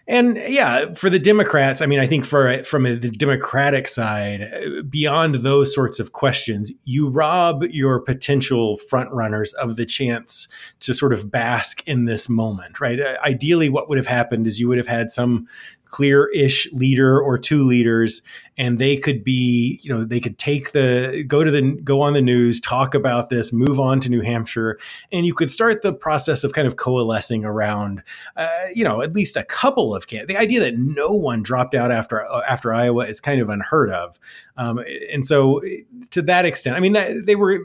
and yeah, for the Democrats, I mean, I think for from the Democratic side, beyond those sorts of questions, you rob your potential frontrunners of the chance to sort of bask in this moment, right? Uh, ideally, what would have happened is you would have had some clear-ish leader or two leaders and they could be you know they could take the go to the go on the news talk about this move on to new hampshire and you could start the process of kind of coalescing around uh, you know at least a couple of can the idea that no one dropped out after uh, after iowa is kind of unheard of. Um, and so to that extent i mean that they were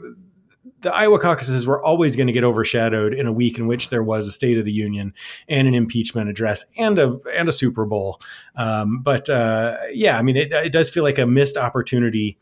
the Iowa caucuses were always going to get overshadowed in a week in which there was a State of the Union and an impeachment address and a and a Super Bowl. Um, but uh, yeah, I mean, it, it does feel like a missed opportunity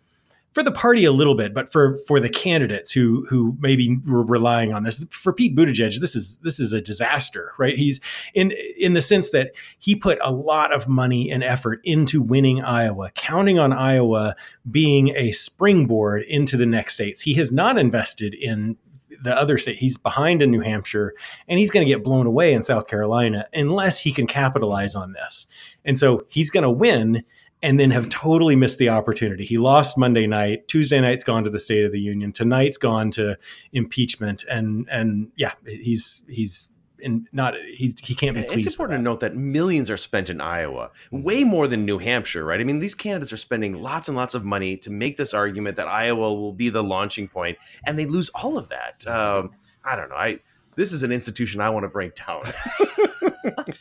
for the party a little bit, but for for the candidates who who maybe were relying on this. For Pete Buttigieg, this is this is a disaster, right? He's in in the sense that he put a lot of money and effort into winning Iowa, counting on Iowa being a springboard into the next states. He has not invested in the other state. He's behind in New Hampshire and he's going to get blown away in South Carolina unless he can capitalize on this. And so he's going to win and then have totally missed the opportunity. He lost Monday night. Tuesday night's gone to the State of the Union. Tonight's gone to impeachment. And and yeah, he's he's in not he's he can't be pleased. It's important to note that millions are spent in Iowa, way more than New Hampshire, right? I mean, these candidates are spending lots and lots of money to make this argument that Iowa will be the launching point, and they lose all of that. Um, I don't know. I this is an institution I want to break down.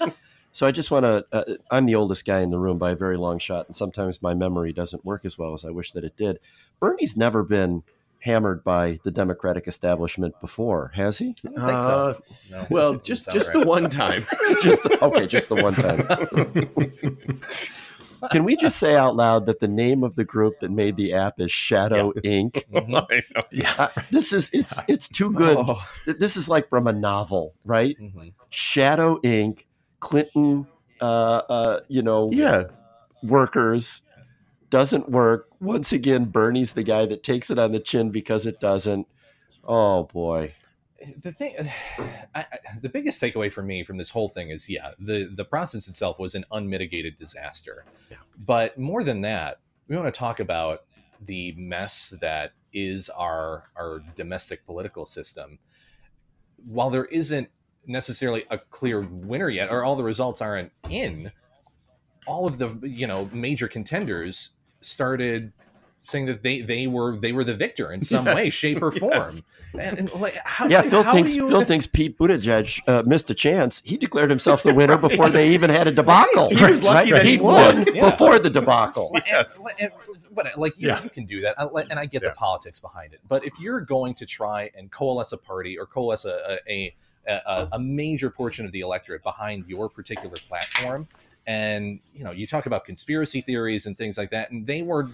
So I just want to. Uh, I'm the oldest guy in the room by a very long shot, and sometimes my memory doesn't work as well as I wish that it did. Bernie's never been hammered by the Democratic establishment before, has he? I don't think so. No. well, just just right. the one time. just the, okay, just the one time. Can we just say out loud that the name of the group that made the app is Shadow Inc? Mhm. I. Uh, this is it's it's too good. Oh. This is like from a novel, right? Mhm. Shadow Inc. Clinton, uh, uh, you know, Yeah. workers doesn't work. Once again, Bernie's the guy that takes it on the chin because it doesn't. Oh boy. the thing I, I, the biggest takeaway for me from this whole thing is yeah the the process itself was an unmitigated disaster but more than that we want to talk about the mess that is our our domestic political system while there isn't necessarily a clear winner yet or all the results aren't in all of the you know major contenders started saying that they they were they were the victor in some way shape or form Yes. and, and, like how, Yeah, Phil how thinks you, Phil thinks Pete Buttigieg uh, missed a chance. He declared himself the winner before they even had a debacle. He was lucky that he won was. Yeah. before the debacle. Yes. And- and- but like you, Yeah. you can do that, and I get Yeah. the politics behind it. But if you're going to try and coalesce a party or coalesce a a, a, a major portion of the electorate behind your particular platform, and you know you talk about conspiracy theories and things like that, and they were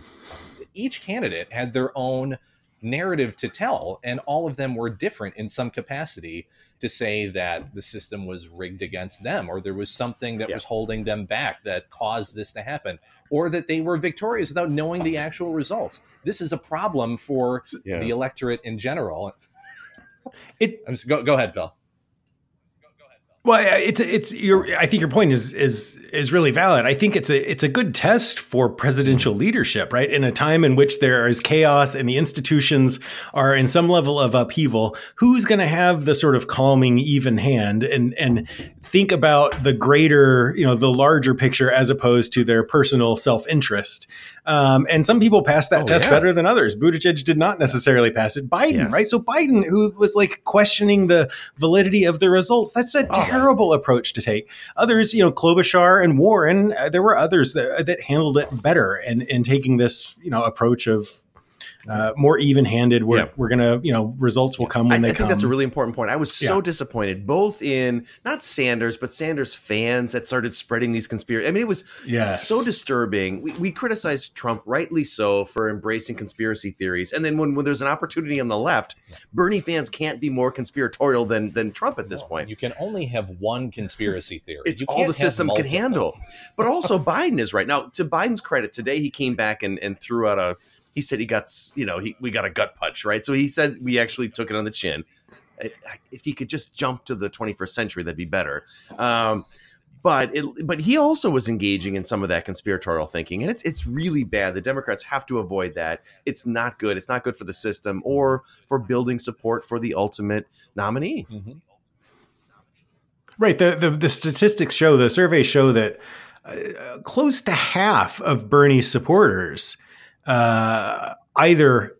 each candidate had their own narrative to tell, and all of them were different in some capacity to say that the system was rigged against them or there was something that Yeah. was holding them back that caused this to happen or that they were victorious without knowing the actual results. This is a problem for Yeah. the electorate in general. It I'm just, go, go ahead, Phil. Well, it's it's your. I think your point is is is really valid. I think it's a it's a good test for presidential leadership, right? In a time in which there is chaos and the institutions are in some level of upheaval, who's going to have the sort of calming, even hand and and think about the greater, you know, the larger picture as opposed to their personal self interest? Um, and some people pass that Oh, test yeah. better than others. Buttigieg did not necessarily pass it. Biden, Yes. right? So Biden, who was like questioning the validity of the results, that's a Oh, terrible approach to take. Others, you know, Klobuchar and Warren, uh, there were others that, that handled it better and in taking this, you know, approach of uh, more even-handed. We're Yeah. we're gonna, you know, results will come when I, they I come. think that's a really important point. I was so Yeah. disappointed, both in not Sanders, but Sanders fans that started spreading these conspiracy. I mean, it was Yes. so disturbing. We, we criticized Trump, rightly so, for embracing conspiracy theories, and then when, when there's an opportunity on the left, Bernie fans can't be more conspiratorial than than Trump at this point. You can only have one conspiracy theory. It's all the system can handle. But also Biden is right. Now, to Biden's credit, today he came back and, and threw out a he said he got you know, he we got a gut punch, right? So he said we actually took it on the chin. If he could just jump to the 21st century, that'd be better. Um, but it, but he also was engaging in some of that conspiratorial thinking, and it's it's really bad. The Democrats have to avoid that. It's not good. It's not good for the system or for building support for the ultimate nominee. Mhm. Right. The, the the statistics show, the surveys show that uh, close to half of Bernie's supporters uh, either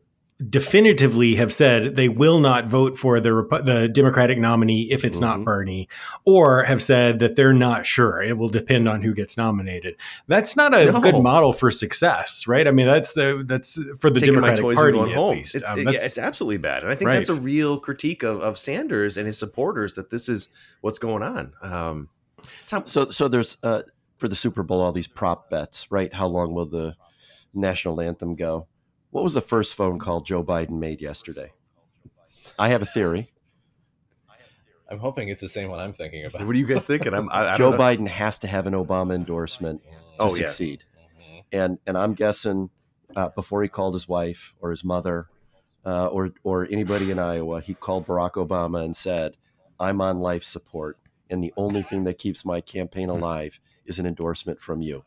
definitively have said they will not vote for the Repu- the Democratic nominee if it's not Mhm. Bernie, or have said that they're not sure. It will depend on who gets nominated. That's not a No. good model for success, right? I mean, that's the that's for the taking Democratic my toys Party and going at home. least. It's, Um, yeah, it's absolutely bad, and I think Right. that's a real critique of, of Sanders and his supporters that this is what's going on. Um, Tom, So so there's uh, for the Super Bowl all these prop bets, right? How long will the national anthem go? What was the first phone call Joe Biden made yesterday? I have a theory. I'm hoping it's the same one I'm thinking about. what are you guys thinking? I'm, I, I Joe know. Biden has to have an Obama endorsement to Oh, yeah. succeed, Mhm. and and I'm guessing uh, before he called his wife or his mother uh, or or anybody in Iowa, he called Barack Obama and said, "I'm on life support, and the only thing that keeps my campaign alive is an endorsement from you."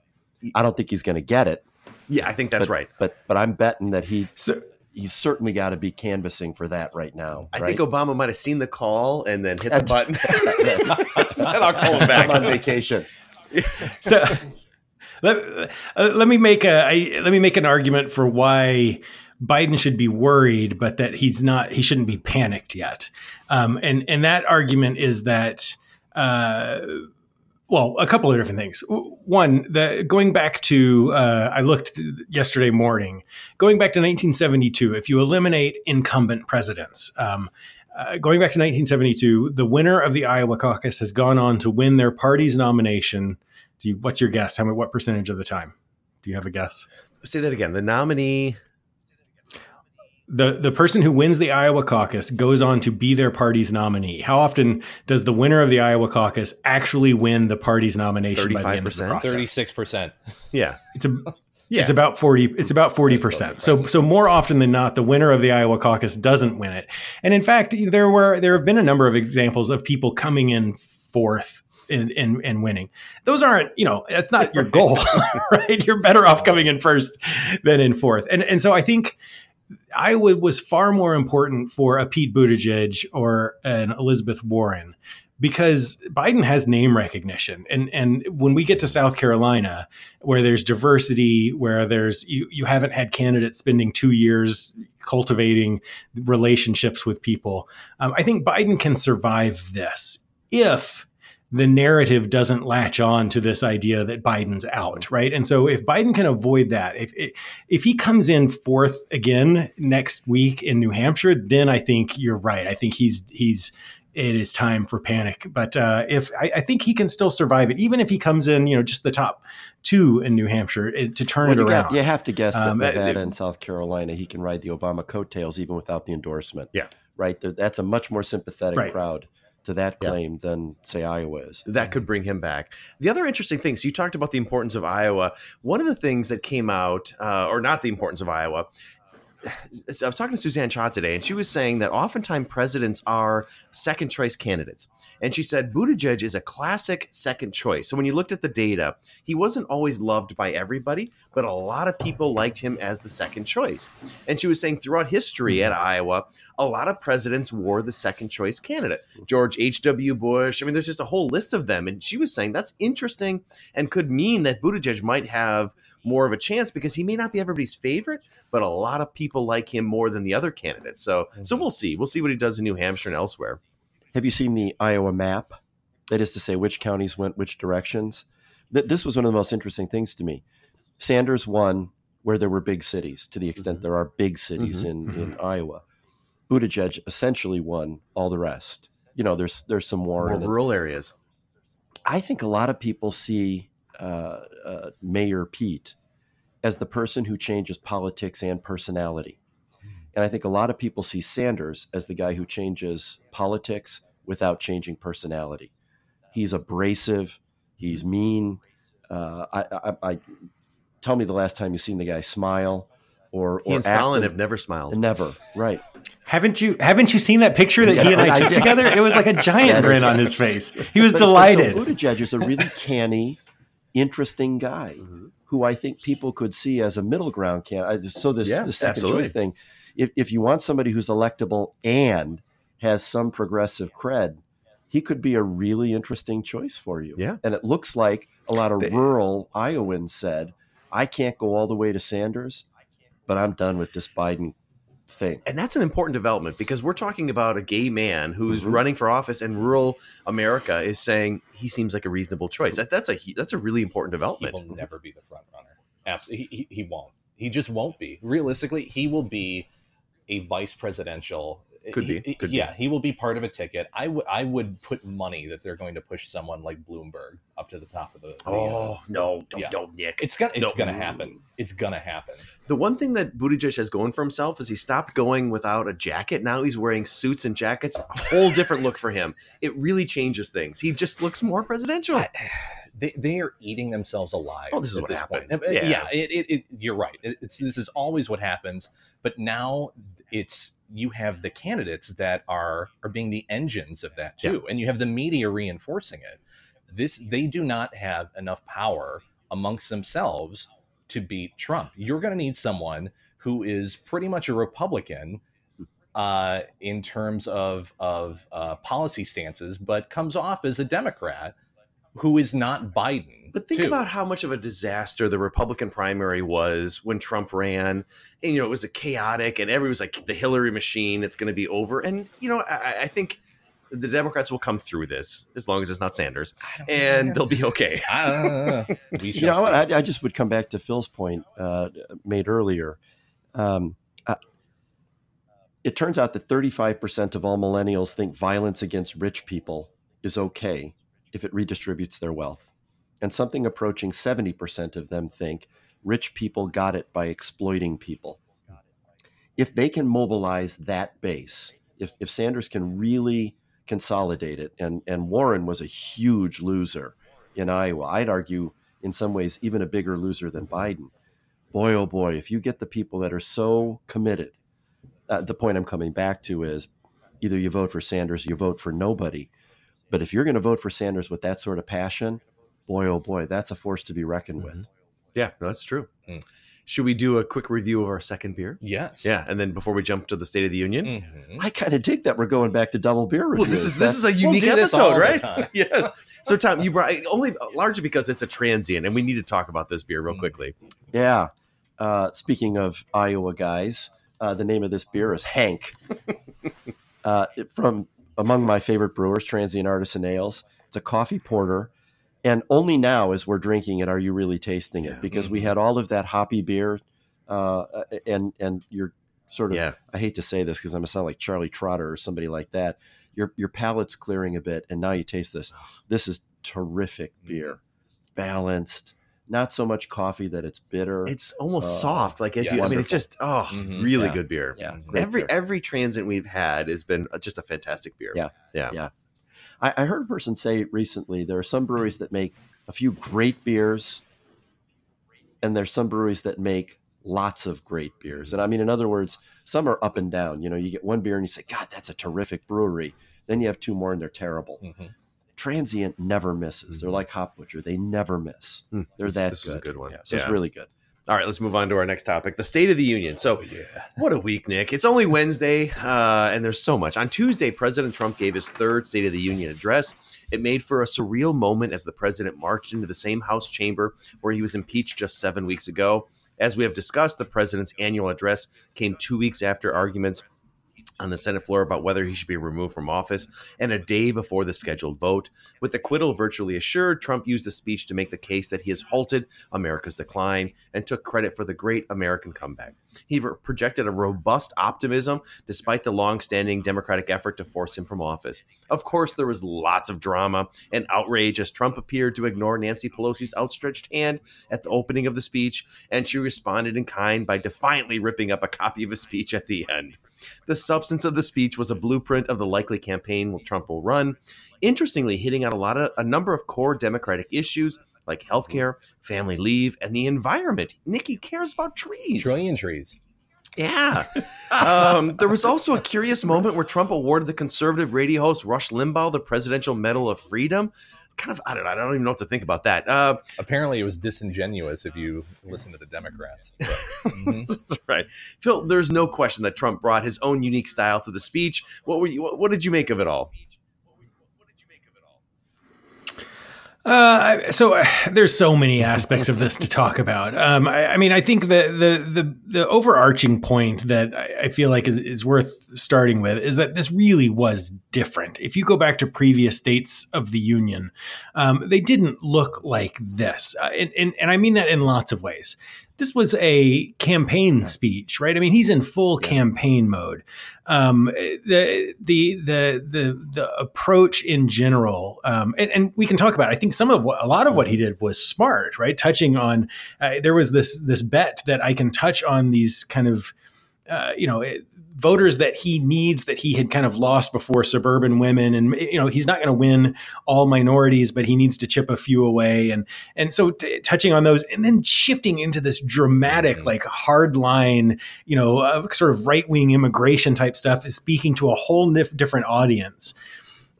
I don't think he's going to get it. Yeah, I think that's but, right. But but I'm betting that he so he's certainly got to be canvassing for that right now. I right? think Obama might have seen the call and then hit the button. Said, I'll call him I'm back. on vacation. so let, uh, let me make a I, let me make an argument for why Biden should be worried, but that he's not. He shouldn't be panicked yet. Um, and and that argument is that. Uh, well, a couple of different things. One, the going back to uh, I looked yesterday morning, going back to 1972. If you eliminate incumbent presidents, um, uh, going back to 1972, the winner of the Iowa caucus has gone on to win their party's nomination. You, what's your guess? How many? What percentage of the time? Do you have a guess? Say that again. The nominee the the person who wins the Iowa caucus goes on to be their party's nominee. How often does the winner of the Iowa caucus actually win the party's nomination? Thirty-five percent, thirty-six percent. Yeah, it's a. Yeah. It's about 40 it's about 40%. So so more often than not the winner of the Iowa caucus doesn't win it. And in fact there were there have been a number of examples of people coming in fourth and, and, and winning. Those aren't, you know, that's not your goal, right? You're better off coming in first than in fourth. And and so I think Iowa was far more important for a Pete Buttigieg or an Elizabeth Warren because Biden has name recognition. And and when we get to South Carolina, where there's diversity, where there's you, you haven't had candidates spending two years cultivating relationships with people, um, I think Biden can survive this if the narrative doesn't latch on to this idea that Biden's out, right? And so if Biden can avoid that, if if he comes in fourth again next week in New Hampshire, then I think you're right. I think he's he's it is time for panic. But uh, if I, I, think he can still survive it, even if he comes in, you know, just the top two in New Hampshire to turn well, it you around. Got, you have to guess that um, Nevada and South Carolina, he can ride the Obama coattails even without the endorsement. Yeah, right. That's a much more sympathetic right. crowd to that claim yeah. than say Iowa is. That could bring him back. The other interesting things so you talked about the importance of Iowa. One of the things that came out, uh, or not the importance of Iowa, I was talking to Suzanne Cha today, and she was saying that oftentimes presidents are second choice candidates. And she said Buttigieg is a classic second choice. So when you looked at the data, he wasn't always loved by everybody, but a lot of people liked him as the second choice. And she was saying throughout history at Iowa, a lot of presidents wore the second choice candidate. George H.W. Bush. I mean, there's just a whole list of them. And she was saying that's interesting and could mean that Buttigieg might have more of a chance because he may not be everybody's favorite, but a lot of people like him more than the other candidates. So, mm-hmm. so we'll see. We'll see what he does in New Hampshire and elsewhere. Have you seen the Iowa map? That is to say, which counties went which directions. That This was one of the most interesting things to me. Sanders won where there were big cities, to the extent mm-hmm. there are big cities mm-hmm. in, in mm-hmm. Iowa. Buttigieg essentially won all the rest. You know, there's there's some more rural areas. I think a lot of people see uh, uh, Mayor Pete as the person who changes politics and personality. And I think a lot of people see Sanders as the guy who changes politics without changing personality. He's abrasive, he's mean. Uh, I, I, I, tell me the last time you've seen the guy smile or, or and Stalin have never smiled. Never, right? Haven't you haven't you seen that picture that yeah, he and I, I took did. together? It was like a giant grin on his face. He was but, delighted. But so Buttigieg is a really canny, interesting guy mm-hmm. who I think people could see as a middle ground candidate. So this yeah, the second absolutely. choice thing, if if you want somebody who's electable and has some progressive cred, he could be a really interesting choice for you. Yeah, and it looks like a lot of rural Iowans said, "I can't go all the way to Sanders, but I'm done with this Biden thing. And that's an important development because we're talking about a gay man who's mm-hmm. running for office in rural America is saying he seems like a reasonable choice. That, that's a that's a really important development. He will never be the front runner. Absolutely, he, he, he won't. He just won't be. Realistically, he will be a vice presidential could be. Could yeah, be. he will be part of a ticket. I would I would put money that they're going to push someone like Bloomberg up to the top of the. the oh uh, no! Don't, yeah. don't Nick. It's gonna it's no. gonna happen. It's gonna happen. The one thing that Buttigieg has going for himself is he stopped going without a jacket. Now he's wearing suits and jackets. A whole different look for him. It really changes things. He just looks more presidential. I, they, they are eating themselves alive. Oh, this is what this happens. Point. Yeah, yeah it, it, it, you're right. It's this is always what happens. But now it's you have the candidates that are are being the engines of that too, yeah. and you have the media reinforcing it. This they do not have enough power amongst themselves to beat Trump. You're going to need someone who is pretty much a Republican uh, in terms of of uh, policy stances, but comes off as a Democrat who is not Biden. But think too. about how much of a disaster the Republican primary was when Trump ran. And, you know, it was a chaotic, and everybody was like, the Hillary machine, it's going to be over. And, you know, I, I think the Democrats will come through this as long as it's not Sanders, and they'll be okay. you know, I, I, just would come back to Phil's point uh, made earlier. Um, uh, it turns out that 35% of all millennials think violence against rich people is okay if it redistributes their wealth. And something approaching 70% of them think rich people got it by exploiting people. If they can mobilize that base, if, if Sanders can really consolidate it, and, and Warren was a huge loser in Iowa, I'd argue in some ways even a bigger loser than Biden. Boy, oh boy, if you get the people that are so committed, uh, the point I'm coming back to is either you vote for Sanders or you vote for nobody. But if you're going to vote for Sanders with that sort of passion, boy, oh boy, that's a force to be reckoned Mm-hmm. with. Yeah, no, that's true. Should we do a quick review of our second beer? Yes. Yeah, and then before we jump to the State of the Union, Mm-hmm. I kind of dig that we're going back to double beer reviews. Well, this is this is a unique do this all episode, right? yes. So, Tom, you brought only largely because it's a transient, and we need to talk about this beer Mm. real quickly. Yeah. Uh, speaking of Iowa guys, uh, the name of this beer is Hank. uh, from among my favorite brewers, Transient Artisan Ales. It's a coffee porter. And only now, as we're drinking it, are you really tasting it? Because Mm-hmm. we had all of that hoppy beer, uh, and and you're sort of. Yeah. I hate to say this because I'm gonna sound like Charlie Trotter or somebody like that. Your your palate's clearing a bit, and now you taste this. This is terrific Mm-hmm. beer, balanced. Not so much coffee that it's bitter. It's almost Uh, soft, like as yeah, you. I mean, it's just oh, Mhm. really Yeah. good beer. Yeah, great every beer. every transient we've had has been uh, just a fantastic beer. Yeah. yeah, Yeah. I, I heard a person say recently there are some breweries that make a few great beers, and there's some breweries that make lots of great beers. And I mean, in other words, some are up and down. You know, you get one beer and you say, God, that's a terrific brewery. Then you have two more and they're terrible. Mm-hmm. Transient never misses. They're like Hop Butcher. They never miss. They're Hmm. This- that this good. is a good one. Yeah, so it's really good. All right, let's move on to our next topic, the State of the Union. So, Oh, what a week, Nick. It's only Wednesday, uh, and there's so much. On Tuesday, President Trump gave his third State of the Union address. It made for a surreal moment as the president marched into the same House chamber where he was impeached just seven weeks ago. As we have discussed, the president's annual address came two weeks after arguments on the Senate floor about whether he should be removed from office, and a day before the scheduled vote. With acquittal virtually assured, Trump used the speech to make the case that he has halted America's decline and took credit for the great American comeback. He projected a robust optimism despite the long-standing Democratic effort to force him from office. Of course, there was lots of drama and outrage as Trump appeared to ignore Nancy Pelosi's outstretched hand at the opening of the speech, and she responded in kind by defiantly ripping up a copy of his speech at the end. The substance of the speech was a blueprint of the likely campaign Trump will run, interestingly hitting on a lot of a number of core Democratic issues like healthcare, family leave, and the environment. Nikki cares about trees. Trillion trees. Yeah. um, there was also a curious moment where Trump awarded the conservative radio host Rush Limbaugh the Presidential Medal of Freedom. Kind of, I don't know. I don't even know what to think about that. Uh, Apparently, it was disingenuous if you listen to the Democrats. That's right, Phil. There's no question that Trump brought his own unique style to the speech. What were you? What, what did you make of it all? Uh, so uh, there's so many aspects of this to talk about. Um, I, I mean, I think the, the the the overarching point that I, I feel like is, is worth starting with is that this really was different. If you go back to previous states of the union, um, they didn't look like this, uh, and, and and I mean that in lots of ways. This was a campaign speech, right? I mean, he's in full campaign mode. Um, the, the the the the approach in general, um, and, and we can talk about. It. I think some of what a lot of what he did was smart, right? Touching on uh, there was this this bet that I can touch on these kind of uh, you know it, voters that he needs that he had kind of lost before suburban women. And you know he's not going to win all minorities but he needs to chip a few away. And and so t- touching on those and then shifting into this dramatic like hard line you know uh, sort of right wing immigration type stuff is speaking to a whole nif- different audience.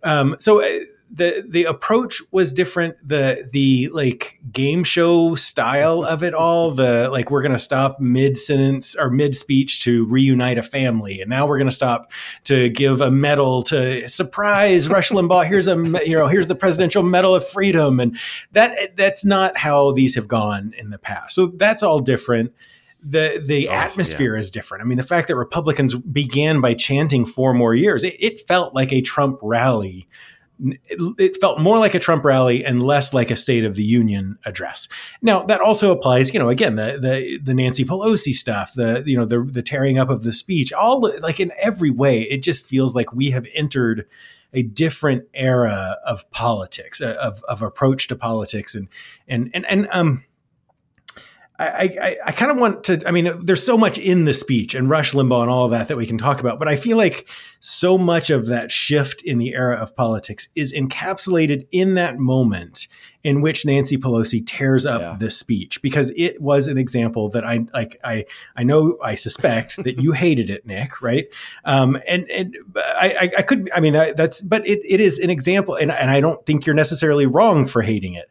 Um, so uh, the the approach was different. The the like game show style of it all. The like we're gonna stop mid sentence or mid speech to reunite a family, and now we're gonna stop to give a medal to surprise Rush Limbaugh. Here's a you know here's the Presidential Medal of Freedom, and that that's not how these have gone in the past. So that's all different the the oh, atmosphere yeah. is different. I mean, the fact that Republicans began by chanting four more years, it, it felt like a Trump rally it felt more like a Trump rally and less like a State of the Union address. Now that also applies, you know, again the the, the Nancy Pelosi stuff, the you know the the tearing up of the speech, all like in every way, it just feels like we have entered a different era of politics, of of approach to politics, and and and and um I, I, I kind of want to. I mean, there's so much in the speech and Rush Limbaugh and all of that that we can talk about, but I feel like so much of that shift in the era of politics is encapsulated in that moment in which Nancy Pelosi tears up yeah. the speech because it was an example that I like. I I know I suspect that you hated it, Nick, right? Um, and and I, I could. I mean, I, that's but it, it is an example, and and I don't think you're necessarily wrong for hating it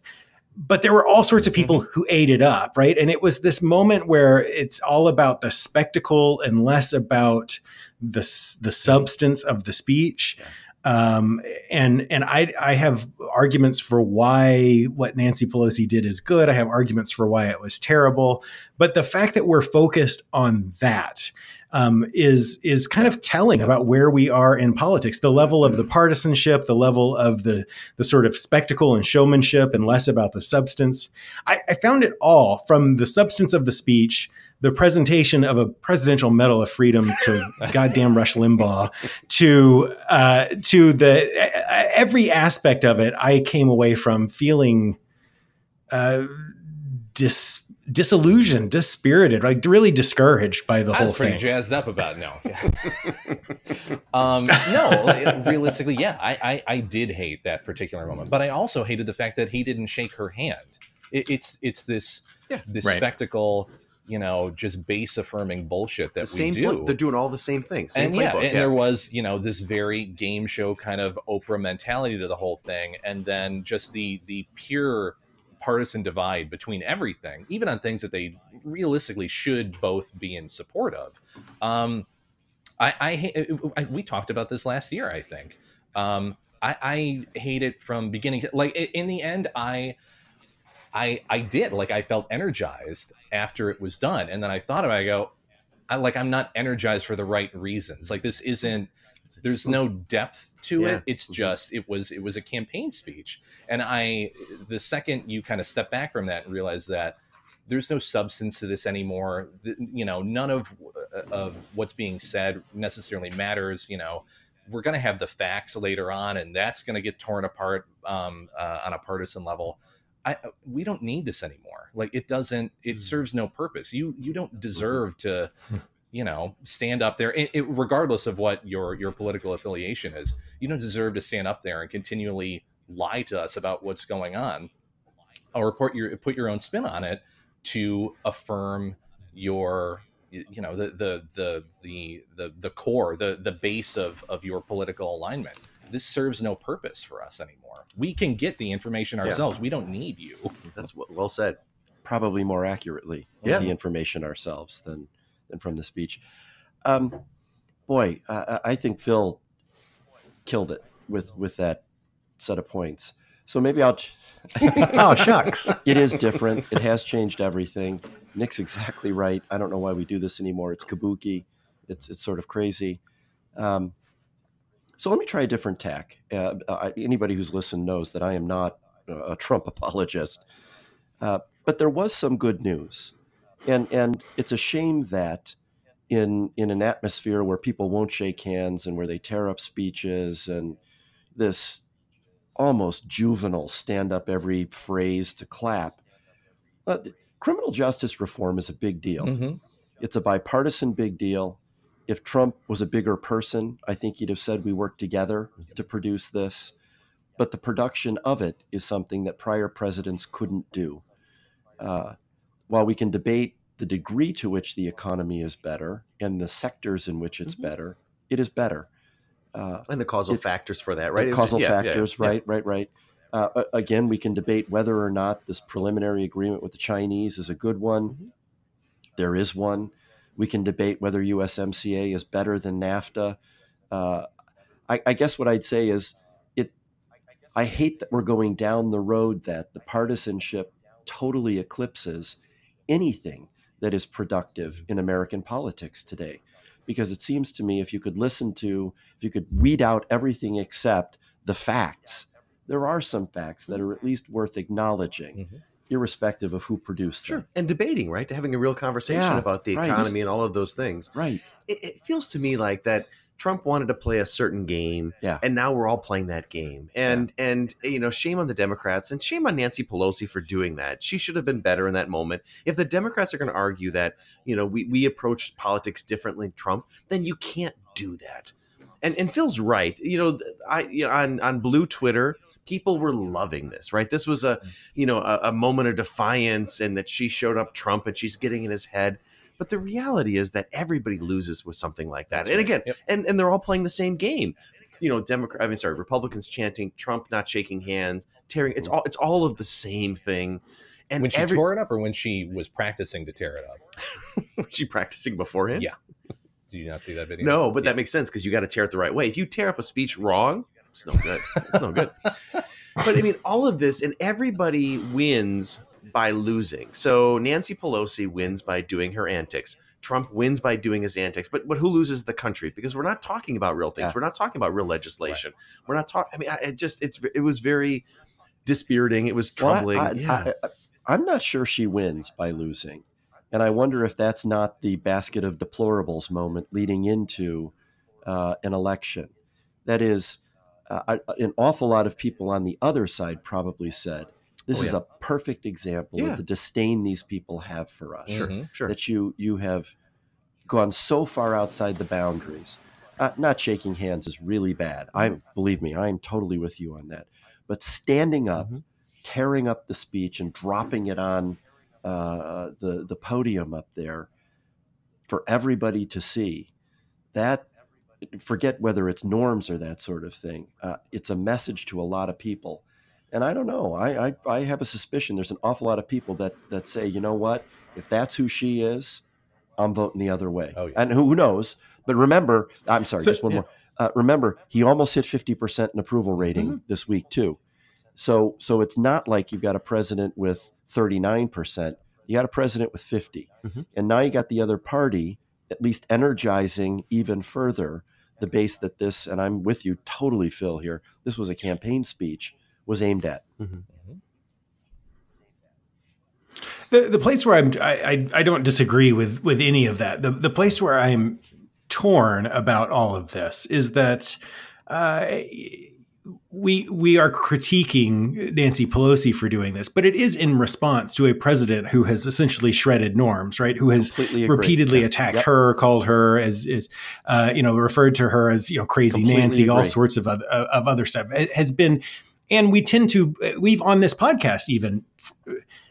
but there were all sorts of people mm-hmm. who ate it up, right? And it was this moment where it's all about the spectacle and less about the the substance of the speech. Um, and and I I have arguments for why what Nancy Pelosi did is good. I have arguments for why it was terrible. But the fact that we're focused on that um, is is kind of telling about where we are in politics. The level of the partisanship, the level of the the sort of spectacle and showmanship, and less about the substance. I, I found it all from the substance of the speech the presentation of a presidential medal of freedom to goddamn Rush Limbaugh to uh, to the every aspect of it, I came away from feeling uh, dis disillusioned, dispirited, like really discouraged by the whole thing. I whole was pretty thing. jazzed up about it. No, um, no, realistically, yeah, I, I, I did hate that particular moment, but I also hated the fact that he didn't shake her hand. It, it's it's this yeah, this right. spectacle you know, just base affirming bullshit that we do. they're doing all the same things. Same and yeah, and yeah. there was, you know, this very game show kind of Oprah mentality to the whole thing, and then just the the pure partisan divide between everything, even on things that they realistically should both be in support of. Um, I, I, I, we talked about this last year. I think um, I, I hate it from beginning. To, like in the end, I. I, I did like I felt energized after it was done, and then I thought about it, I go, I like I'm not energized for the right reasons. Like this isn't there's no depth to yeah. it it's just it was it was a campaign speech and i the second you kind of step back from that and realize that there's no substance to this anymore you know none of uh, of what's being said necessarily matters you know we're going to have the facts later on and that's going to get torn apart um, uh, on a partisan level I, we don't need this anymore. Like it doesn't, it mm. serves no purpose. You, you don't deserve to you know stand up there it, it, regardless of what your your political affiliation is you don't deserve to stand up there and continually lie to us about what's going on or put your put your own spin on it to affirm your you know the the the the the, the core the the base of of your political alignment. This serves no purpose for us anymore. We can get the information ourselves. Yeah. we don't need you. That's well said. Probably more accurately yeah. the information ourselves than than from the speech. Um, boy, I, I think Phil killed it with with that set of points. So maybe I'll. oh shucks! It is different. It has changed everything. Nick's exactly right. I don't know why we do this anymore. It's kabuki. It's it's sort of crazy. Um, so let me try a different tack. Uh, uh, anybody who's listened knows that I am not a Trump apologist, uh, but there was some good news and and it's a shame that in in an atmosphere where people won't shake hands and where they tear up speeches and this almost juvenile stand up every phrase to clap. Uh, criminal justice reform is a big deal. Mm-hmm. It's a bipartisan big deal. If Trump was a bigger person, I think he'd have said we worked together to produce this. But the production of it is something that prior presidents couldn't do. Uh, while we can debate the degree to which the economy is better and the sectors in which it's mm-hmm. better, it is better. Uh, and the causal it- factors for that, right? the causal just- yeah, yeah, factors, yeah. right, right, right. Uh, again, we can debate whether or not this preliminary agreement with the Chinese is a good one. Mm-hmm. There is one. We can debate whether USMCA is better than NAFTA. Uh, I, I guess what I'd say is it. I hate that we're going down the road that the partisanship totally eclipses anything that is productive in American politics today. Because it seems to me if you could listen to, if you could weed out everything except the facts, there are some facts that are at least worth acknowledging, mm-hmm. irrespective of who produced them. Sure. And debating, right? To having a real conversation Yeah, about the right. economy and all of those things. Right. It, it feels to me like that Trump wanted to play a certain game, Yeah. and now we're all playing that game. And and you know, shame on the Democrats and shame on Nancy Pelosi for doing that. She should have been better in that moment. If the Democrats are going to argue that you know we we approach politics differently Trump, then you can't do that. And and Phil's right. You know, I you know, on on Blue Twitter, people were loving this. Right, this was a mm. you know a, a moment of defiance, and that she showed up Trump, and she's getting in his head. But the reality is that everybody loses with something like that. and again, and, and they're all playing the same game. You know, Democrat. I mean, sorry, Republicans chanting Trump not shaking hands, tearing. It's mm-hmm. all. It's all of the same thing. And when she every, tore it up, or when she was practicing to tear it up? was she practicing beforehand? Yeah. Do you not see that video? No, but that makes sense because you got to tear it the right way. If you tear up a speech wrong, it's no good. It's no good. But I mean, all of this and everybody wins by losing. So Nancy Pelosi wins by doing her antics. Trump wins by doing his antics. But but who loses the country? Because we're not talking about real things. Yeah. We're not talking about real legislation. We're not talking. I mean, I, it just it's it was very dispiriting. It was Well, I- troubling. Yeah. I, am not sure she wins by losing. And I wonder if that's not the basket of deplorables moment leading into uh, an election. That is, uh, an awful lot of people on the other side probably said, this Oh, is yeah. a perfect example Yeah. of the disdain these people have for us. Sure, Mhm. sure. That you, you have gone so far outside the boundaries. Uh, not shaking hands is really bad. I believe me, I am totally with you on that. But standing up, Mm-hmm. tearing up the speech and dropping it on uh, the the podium up there for everybody to see, that forget whether it's norms or that sort of thing. Uh, it's a message to a lot of people, and I don't know. I, I I have a suspicion there's an awful lot of people that that say, you know what, if that's who she is, I'm voting the other way. Oh, yeah. And who knows? But remember, I'm sorry, So- just one yeah. more. Uh, remember, he almost hit 50% in approval rating Mm-hmm. this week too. So so it's not like you've got a president with 39%. You got a president with 50. Mhm. And now you got the other party at least energizing even further the base that this and I'm with you totally Phil here. This was a campaign speech was aimed at. The the place where I'm I, I I don't disagree with with any of that. The the place where I'm torn about all of this is that uh, we we are critiquing Nancy Pelosi for doing this, but it is in response to a president who has essentially shredded norms, right? Who has repeatedly Yeah. attacked Yep. her, called her as is uh, you know referred to her as you know crazy Completely Nancy, all sorts of other, of other stuff. It has been, and we tend to we've on this podcast even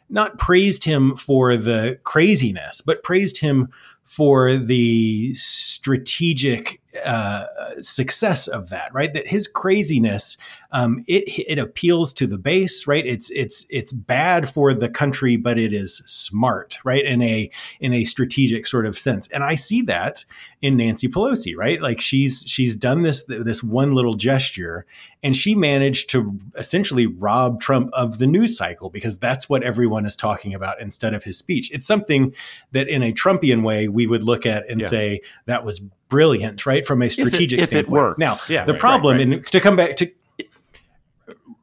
not praised him for the craziness, but praised him for the strategic uh, success of that. Right, that his craziness um, it it appeals to the base. Right, it's it's it's bad for the country, but it is smart. Right, in a in a strategic sort of sense, and I see that in Nancy Pelosi. Right, like she's she's done this this one little gesture, and she managed to essentially rob Trump of the news cycle because that's what everyone is talking about instead of his speech. It's something that in a Trumpian way we would look at and Yeah. say that was brilliant, right? From a strategic if it standpoint. works. Now, Yeah, the right, problem, right, and to come back to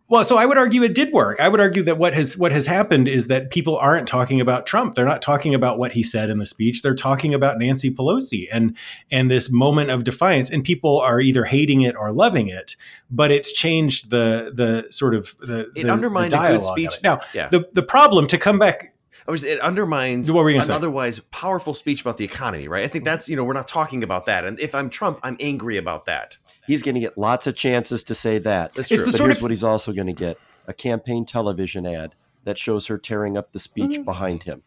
well, so I would argue it did work. I would argue that what has what has happened is that people aren't talking about Trump. They're not talking about what he said in the speech. They're talking about Nancy Pelosi and and this moment of defiance. And people are either hating it or loving it. But it's changed the the sort of the It the, undermined the a good speech. Now, Yeah. the the problem to come back. I was, it undermines What were you an say? otherwise powerful speech about the economy, right? I think that's you know we're not talking about that. And if I'm Trump, I'm angry about that. He's going to get lots of chances to say that. That's It's true. the But sort here's of- what he's also going to get a campaign television ad that shows her tearing up the speech Mm-hmm. behind him.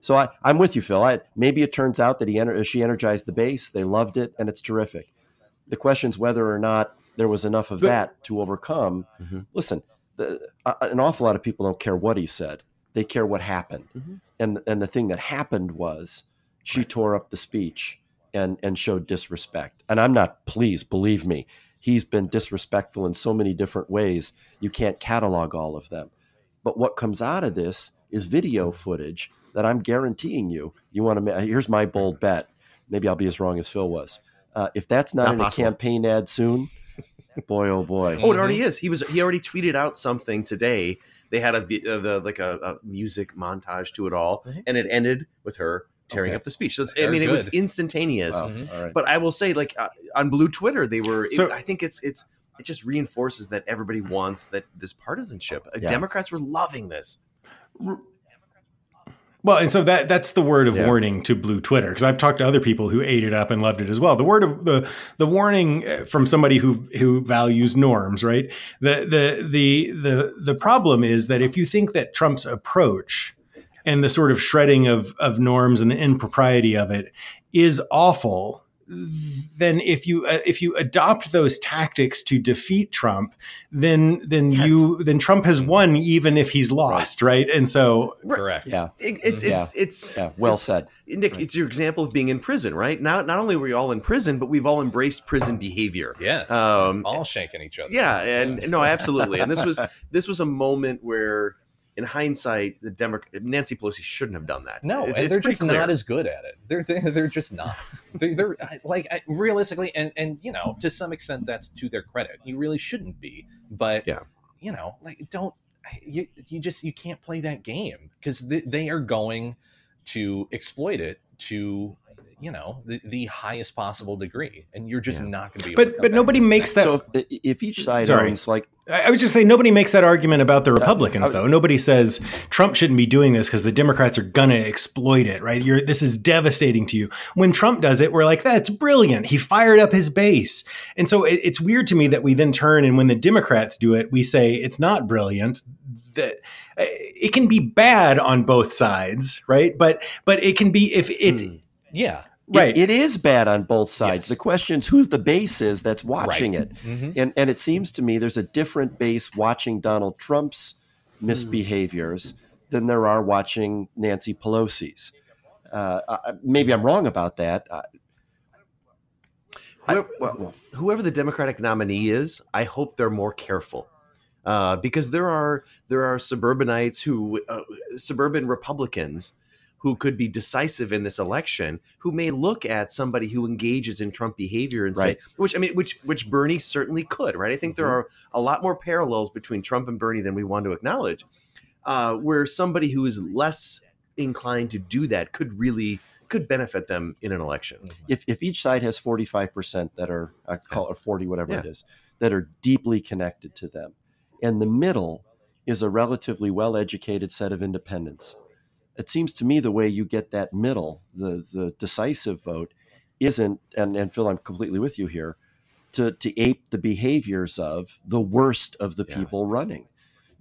So I, I'm with you, Phil. I, maybe it turns out that he ener- she energized the base. They loved it, and it's terrific. The question is whether or not there was enough of that to overcome. Mm-hmm. Listen, the, uh, an awful lot of people don't care what he said; they care what happened. Mm-hmm. And and the thing that happened was she right. tore up the speech and and showed disrespect. And I'm not pleased, believe me. He's been disrespectful in so many different ways. You can't catalog all of them. But what comes out of this is video footage that I'm guaranteeing you. You want to? Here's my bold bet. Maybe I'll be as wrong as Phil was. Uh, if that's not, not in possible. a campaign ad soon, boy oh boy. Oh, it already is. He was. He already tweeted out something today. They had a uh, the like a, a, music montage to it all, mm-hmm. and it ended with her tearing okay. up the speech. So I mean, good. it was instantaneous. Wow. Mm-hmm. But I will say, like uh, on Blue Twitter, they were. So, it, I think it's it's it just reinforces that everybody wants that this partisanship. Uh, yeah. Democrats were loving this. Well, and so that that's the word of yeah. warning to Blue Twitter because I've talked to other people who ate it up and loved it as well. The word of the the warning uh, from somebody who who values norms, right? The the the the the problem is that if you think that Trump's approach and the sort of shredding of of norms and the impropriety of it is awful, then if you uh, if you adopt those tactics to defeat Trump, then then yes. you then Trump has won even if he's lost, right? right? And so correct, yeah, it, it's yeah. it's it's yeah. well said, Nick. Right. It's your example of being in prison, right? Not not only were we all in prison, but we've all embraced prison behavior. Yes, um, all shanking each other. Yeah, and no, absolutely. And this was this was a moment where in hindsight, the Democrat Nancy Pelosi shouldn't have done that. No, it's, it's they're just clear. not as good at it. They're they're, they're just not. they're, they're like realistically, and and you know to some extent that's to their credit. You really shouldn't be, but yeah, you know, like don't you you just you can't play that game because they are going to exploit it to you know the, the highest possible degree and you're just yeah. not going to be but but nobody makes that so if, if each side Sorry. owns like i was just saying nobody makes that argument about the republicans uh, though. nobody says trump shouldn't be doing this because the democrats are going to exploit it right? You're this is devastating to you. When trump does it we're like that's brilliant. He fired up his base. And so it, it's weird to me that we then turn and when the democrats do it we say it's not brilliant that uh, it can be bad on both sides right? But but it can be if it hmm. Yeah. Right. It, it is bad on both sides. Yes. The question is who's the base is that's watching right. it. Mm-hmm. And and it seems to me there's a different base watching Donald Trump's misbehaviors mm. than there are watching Nancy Pelosi's. Uh, maybe I'm wrong about that. Uh, whoever, well, whoever, the Democratic nominee is, I hope they're more careful. Uh, because there are there are suburbanites who uh, suburban Republicans who could be decisive in this election who may look at somebody who engages in Trump behavior and right. say which I mean which which Bernie certainly could right I think mm-hmm. there are a lot more parallels between Trump and Bernie than we want to acknowledge uh, where somebody who is less inclined to do that could really could benefit them in an election mm-hmm. if if each side has 45% that are I call it 40 whatever yeah. it is that are deeply connected to them and the middle is a relatively well educated set of independents it seems to me the way you get that middle, the the decisive vote, isn't and, and Phil, I'm completely with you here, to to ape the behaviors of the worst of the yeah. people running.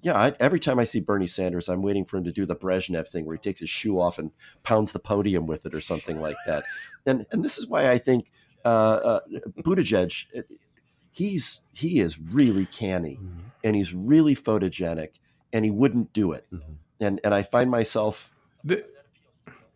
Yeah, I, every time I see Bernie Sanders, I'm waiting for him to do the Brezhnev thing where he takes his shoe off and pounds the podium with it or something like that. And and this is why I think uh, uh, Buttigieg, he's he is really canny mm-hmm. and he's really photogenic and he wouldn't do it. Mm-hmm. And and I find myself the,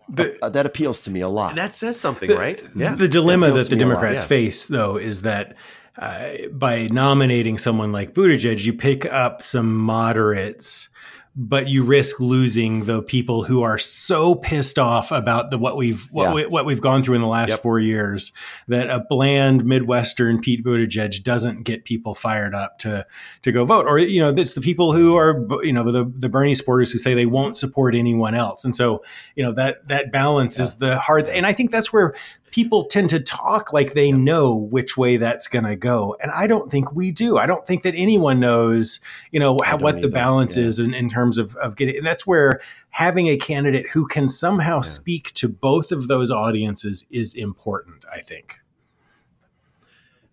the, uh, that appeals to me a lot. That says something, the, right? Yeah. The dilemma that, that the Democrats lot, yeah. face, though, is that uh, by nominating someone like Buttigieg, you pick up some moderates but you risk losing the people who are so pissed off about the what we've what, yeah. we, what we've gone through in the last yep. four years that a bland Midwestern Pete Buttigieg doesn't get people fired up to to go vote, or you know, it's the people who are you know the the Bernie supporters who say they won't support anyone else, and so you know that that balance yeah. is the hard, and I think that's where people tend to talk like they know which way that's going to go. And I don't think we do. I don't think that anyone knows, you know, how, what either. the balance yeah. is in, in terms of, of getting, and that's where having a candidate who can somehow yeah. speak to both of those audiences is important, I think.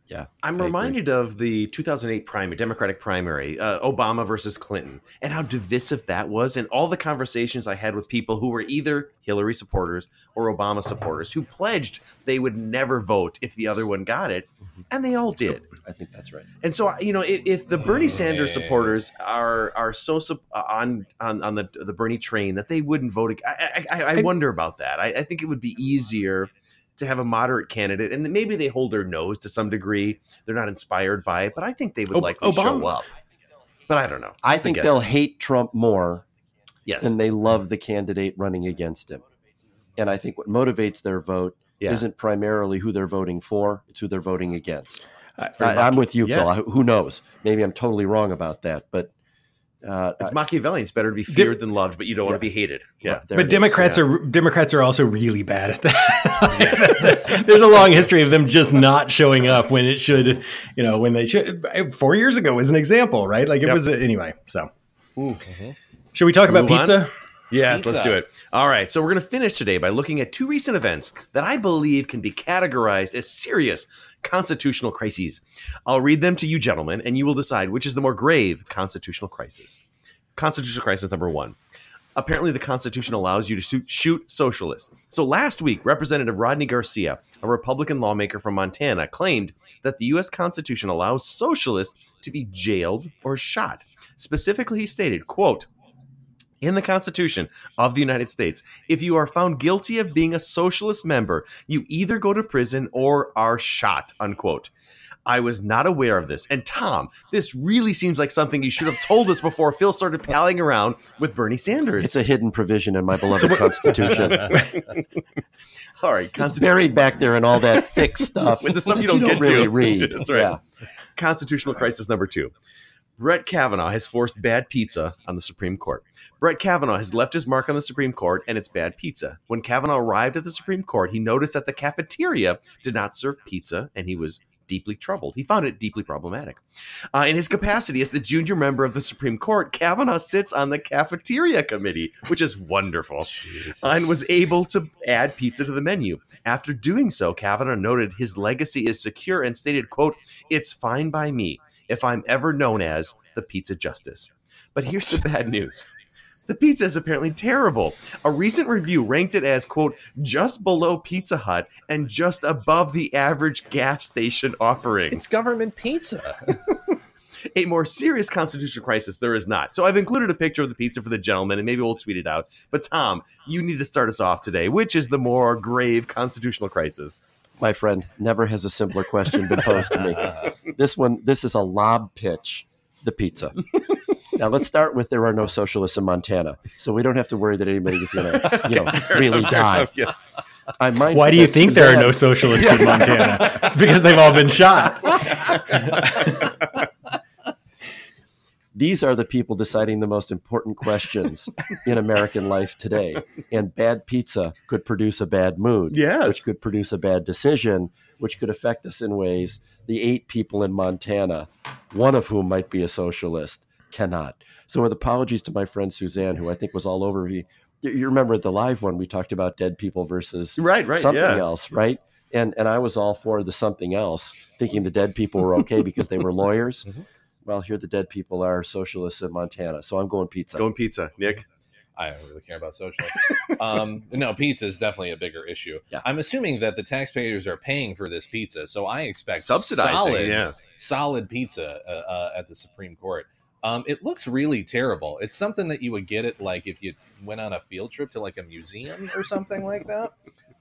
Yeah, I'm I reminded of the 2008 primary, Democratic primary, uh, Obama versus Clinton, and how divisive that was, and all the conversations I had with people who were either Hillary supporters or Obama supporters who pledged they would never vote if the other one got it, and they all did. I think that's right. And so, you know, if, if the Bernie Sanders supporters are are so sup- on on on the the Bernie train that they wouldn't vote, I I, I, I wonder about that. I, I think it would be easier to have a moderate candidate, and maybe they hold their nose to some degree. They're not inspired by it, but I think they would Ob- likely show up. But I don't know. I Just a think they'll hate Trump more Yes. than they love the candidate running against him. And I think what motivates their vote Yeah. isn't primarily who they're voting for, it's who they're voting against. I, I'm with you, Yeah. Phil. Who knows? Maybe I'm totally wrong about that, but uh, It's Machiavellian. It's better to be feared than loved, but you don't want to be hated. Yeah. but Democrats are Democrats are also really bad at that. There's a long history of them just not showing up when it should, you know, when they should. Four years ago was an example, right? Like it Yep. was anyway. So, should we talk about pizza? on? Yes, Pizza. let's do it. All right, so we're going to finish today by looking at two recent events that I believe can be categorized as serious constitutional crises. I'll read them to you, gentlemen, and you will decide which is the more grave constitutional crisis. Constitutional crisis number one. Apparently, the Constitution allows you to shoot socialists. So last week, Representative Rodney Garcia, a Republican lawmaker from Montana, claimed that the U.S. Constitution allows socialists to be jailed or shot. Specifically, he stated, quote, in the Constitution of the United States, if you are found guilty of being a socialist member, you either go to prison or are shot, unquote. I was not aware of this. And Tom, this really seems like something you should have told us before Phil started palling around with Bernie Sanders. it's a hidden provision in my beloved Constitution. All right, it's buried back there in all that thick stuff. with the stuff that you don't get really to read. That's right. Yeah. Constitutional crisis number two. Brett Kavanaugh has forced bad pizza on the Supreme Court. Brett Kavanaugh has left his mark on the Supreme Court, and it's bad pizza. When Kavanaugh arrived at the Supreme Court, he noticed that the cafeteria did not serve pizza, and he was deeply troubled. He found it deeply problematic. Uh, in his capacity as the junior member of the Supreme Court, Kavanaugh sits on the cafeteria committee, which is wonderful, and was able to add pizza to the menu. After doing so, Kavanaugh noted his legacy is secure and stated, quote, it's fine by me if I'm ever known as the pizza justice. But here's the bad news. The pizza is apparently terrible. A recent review ranked it as, quote, just below Pizza Hut and just above the average gas station offering. It's government pizza. a more serious constitutional crisis there is not. So I've included a picture of the pizza for the gentleman, and maybe we'll tweet it out. But Tom, you need to start us off today. Which is the more grave constitutional crisis? My friend, never has a simpler question been posed to me. This one, this is a lob pitch. The pizza. now let's start with there are no socialists in Montana, so we don't have to worry that anybody's going to, you know, really die. yes. I'm mindful Why do you that think there are no socialists in Montana? it's because they've all been shot. These are the people deciding the most important questions in American life today. And bad pizza could produce a bad mood, Yes. which could produce a bad decision, which could affect us in ways the eight people in Montana, one of whom might be a socialist, cannot. So, with apologies to my friend Suzanne, who I think was all over me. You you remember the live one we talked about dead people versus Right, right, something yeah. else, right? And and I was all for the something else, thinking the dead people were okay because they were lawyers. Mm-hmm. Well, here the dead people are socialists in Montana, so I'm going pizza. Going pizza, Nick. I don't really care about socialists. um, no, pizza is definitely a bigger issue. Yeah. I'm assuming that the taxpayers are paying for this pizza, so I expect Subsidizing, solid, yeah. solid pizza uh, uh, at the Supreme Court. Um, it looks really terrible. It's something that you would get it like if you went on a field trip to like a museum or something like that.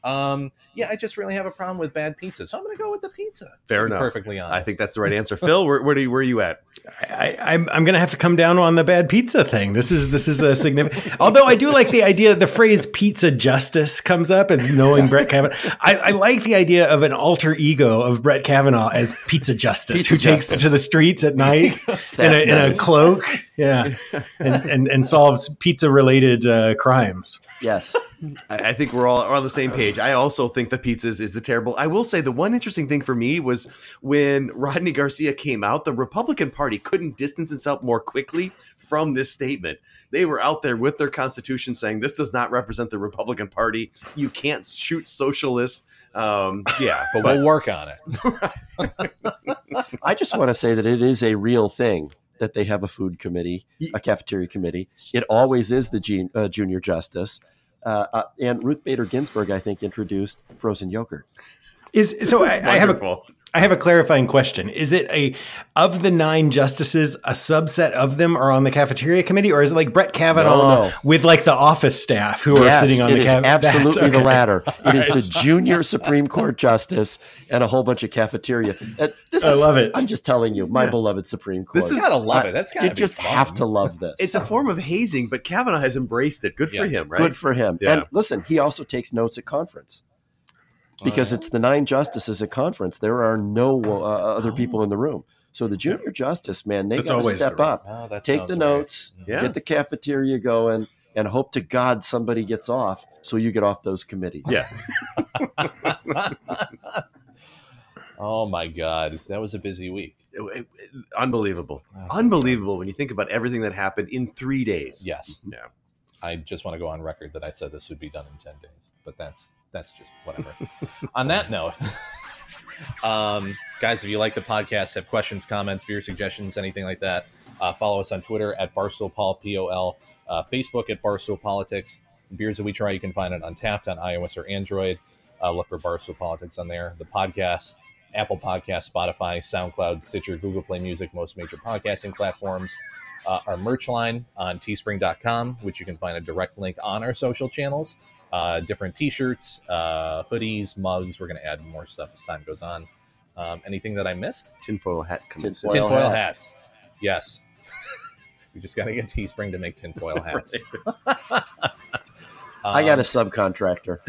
Um, yeah, I just really have a problem with bad pizza, so I'm going to go with the pizza. Fair to enough. Perfectly honest. I think that's the right answer. Phil, where, where, do you, where are you at? I, I'm I'm gonna have to come down on the bad pizza thing. This is this is a significant. Although I do like the idea, that the phrase "pizza justice" comes up as knowing Brett Kavanaugh. I, I like the idea of an alter ego of Brett Kavanaugh as Pizza Justice, Pizza who takes to the streets at night in, a, in a cloak, yeah, and, and and solves pizza related uh, crimes. Yes. I I think we're all on the same page. I also think the pizzas is the terrible. I will say the one interesting thing for me was when Rodney Garcia came out, the Republican Party couldn't distance itself more quickly from this statement. They were out there with their constitution saying this does not represent the Republican Party. You can't shoot socialists. Um, yeah, but, we'll work on it. I just want to say that it is a real thing that they have a food committee, a cafeteria committee. It always is the gen- uh, junior justice. Uh, uh, and Ruth Bader Ginsburg, I think, introduced frozen yogurt. Is so I, I have a I have a clarifying question. Is it a of the nine justices, a subset of them are on the cafeteria committee, or is it like Brett Kavanaugh No, no. with like the office staff who Yes, are sitting on it the is caf- absolutely the okay. latter. It is All right. the junior Supreme Court justice and a whole bunch of cafeteria. Uh, this I is- love it. I'm just telling you, my Yeah. beloved Supreme Court. This is- Gotta love I- it. That's gotta you just fun. have to love this. It's a form of hazing, but Kavanaugh has embraced it. Good for him, right? Good for him. Yeah. And listen, he also takes notes at conference because it's the nine justices at conference. There are no uh, other people in the room. So the junior justice, man, they got to step the right- up, Oh, take sounds the right. notes, Yeah. get the cafeteria going, and hope to God somebody gets off so you get off those committees. Yeah. oh my god, that was a busy week. It- it- unbelievable. Oh, Unbelievable when you think about everything that happened in three days. Yes. Yeah. I just want to go on record that I said this would be done in 10 days, but that's that's just whatever. on that note, um, guys, if you like the podcast, have questions, comments, beer suggestions, anything like that, uh, follow us on Twitter at Barstool Pol P O L, uh, Facebook at Barstool Politics. Beers that we try, you can find it Untappd on iOS or Android. Uh, look for Barstool Politics on there. The podcast, Apple Podcast, Spotify, SoundCloud, Stitcher, Google Play Music, most major podcasting platforms. Uh, our merch line on teespring.com, which you can find a direct link on our social channels. Uh, different t shirts, uh, hoodies, mugs. We're going to add more stuff as time goes on. Um, anything that I missed? Tinfoil hat. Tinfoil tinfoil hat. hats. Yes. we just got to get Teespring to make tinfoil hats. I got a Um, subcontractor.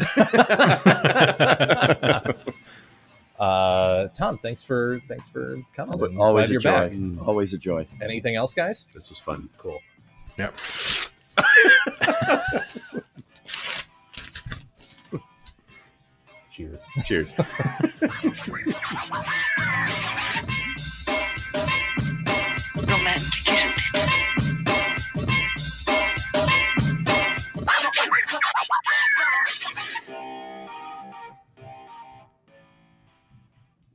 uh, Tom, thanks for thanks for coming. But and always glad a joy. back. Always a joy. Anything else, guys? This was fun. Cool. Yep. Cheers. Cheers.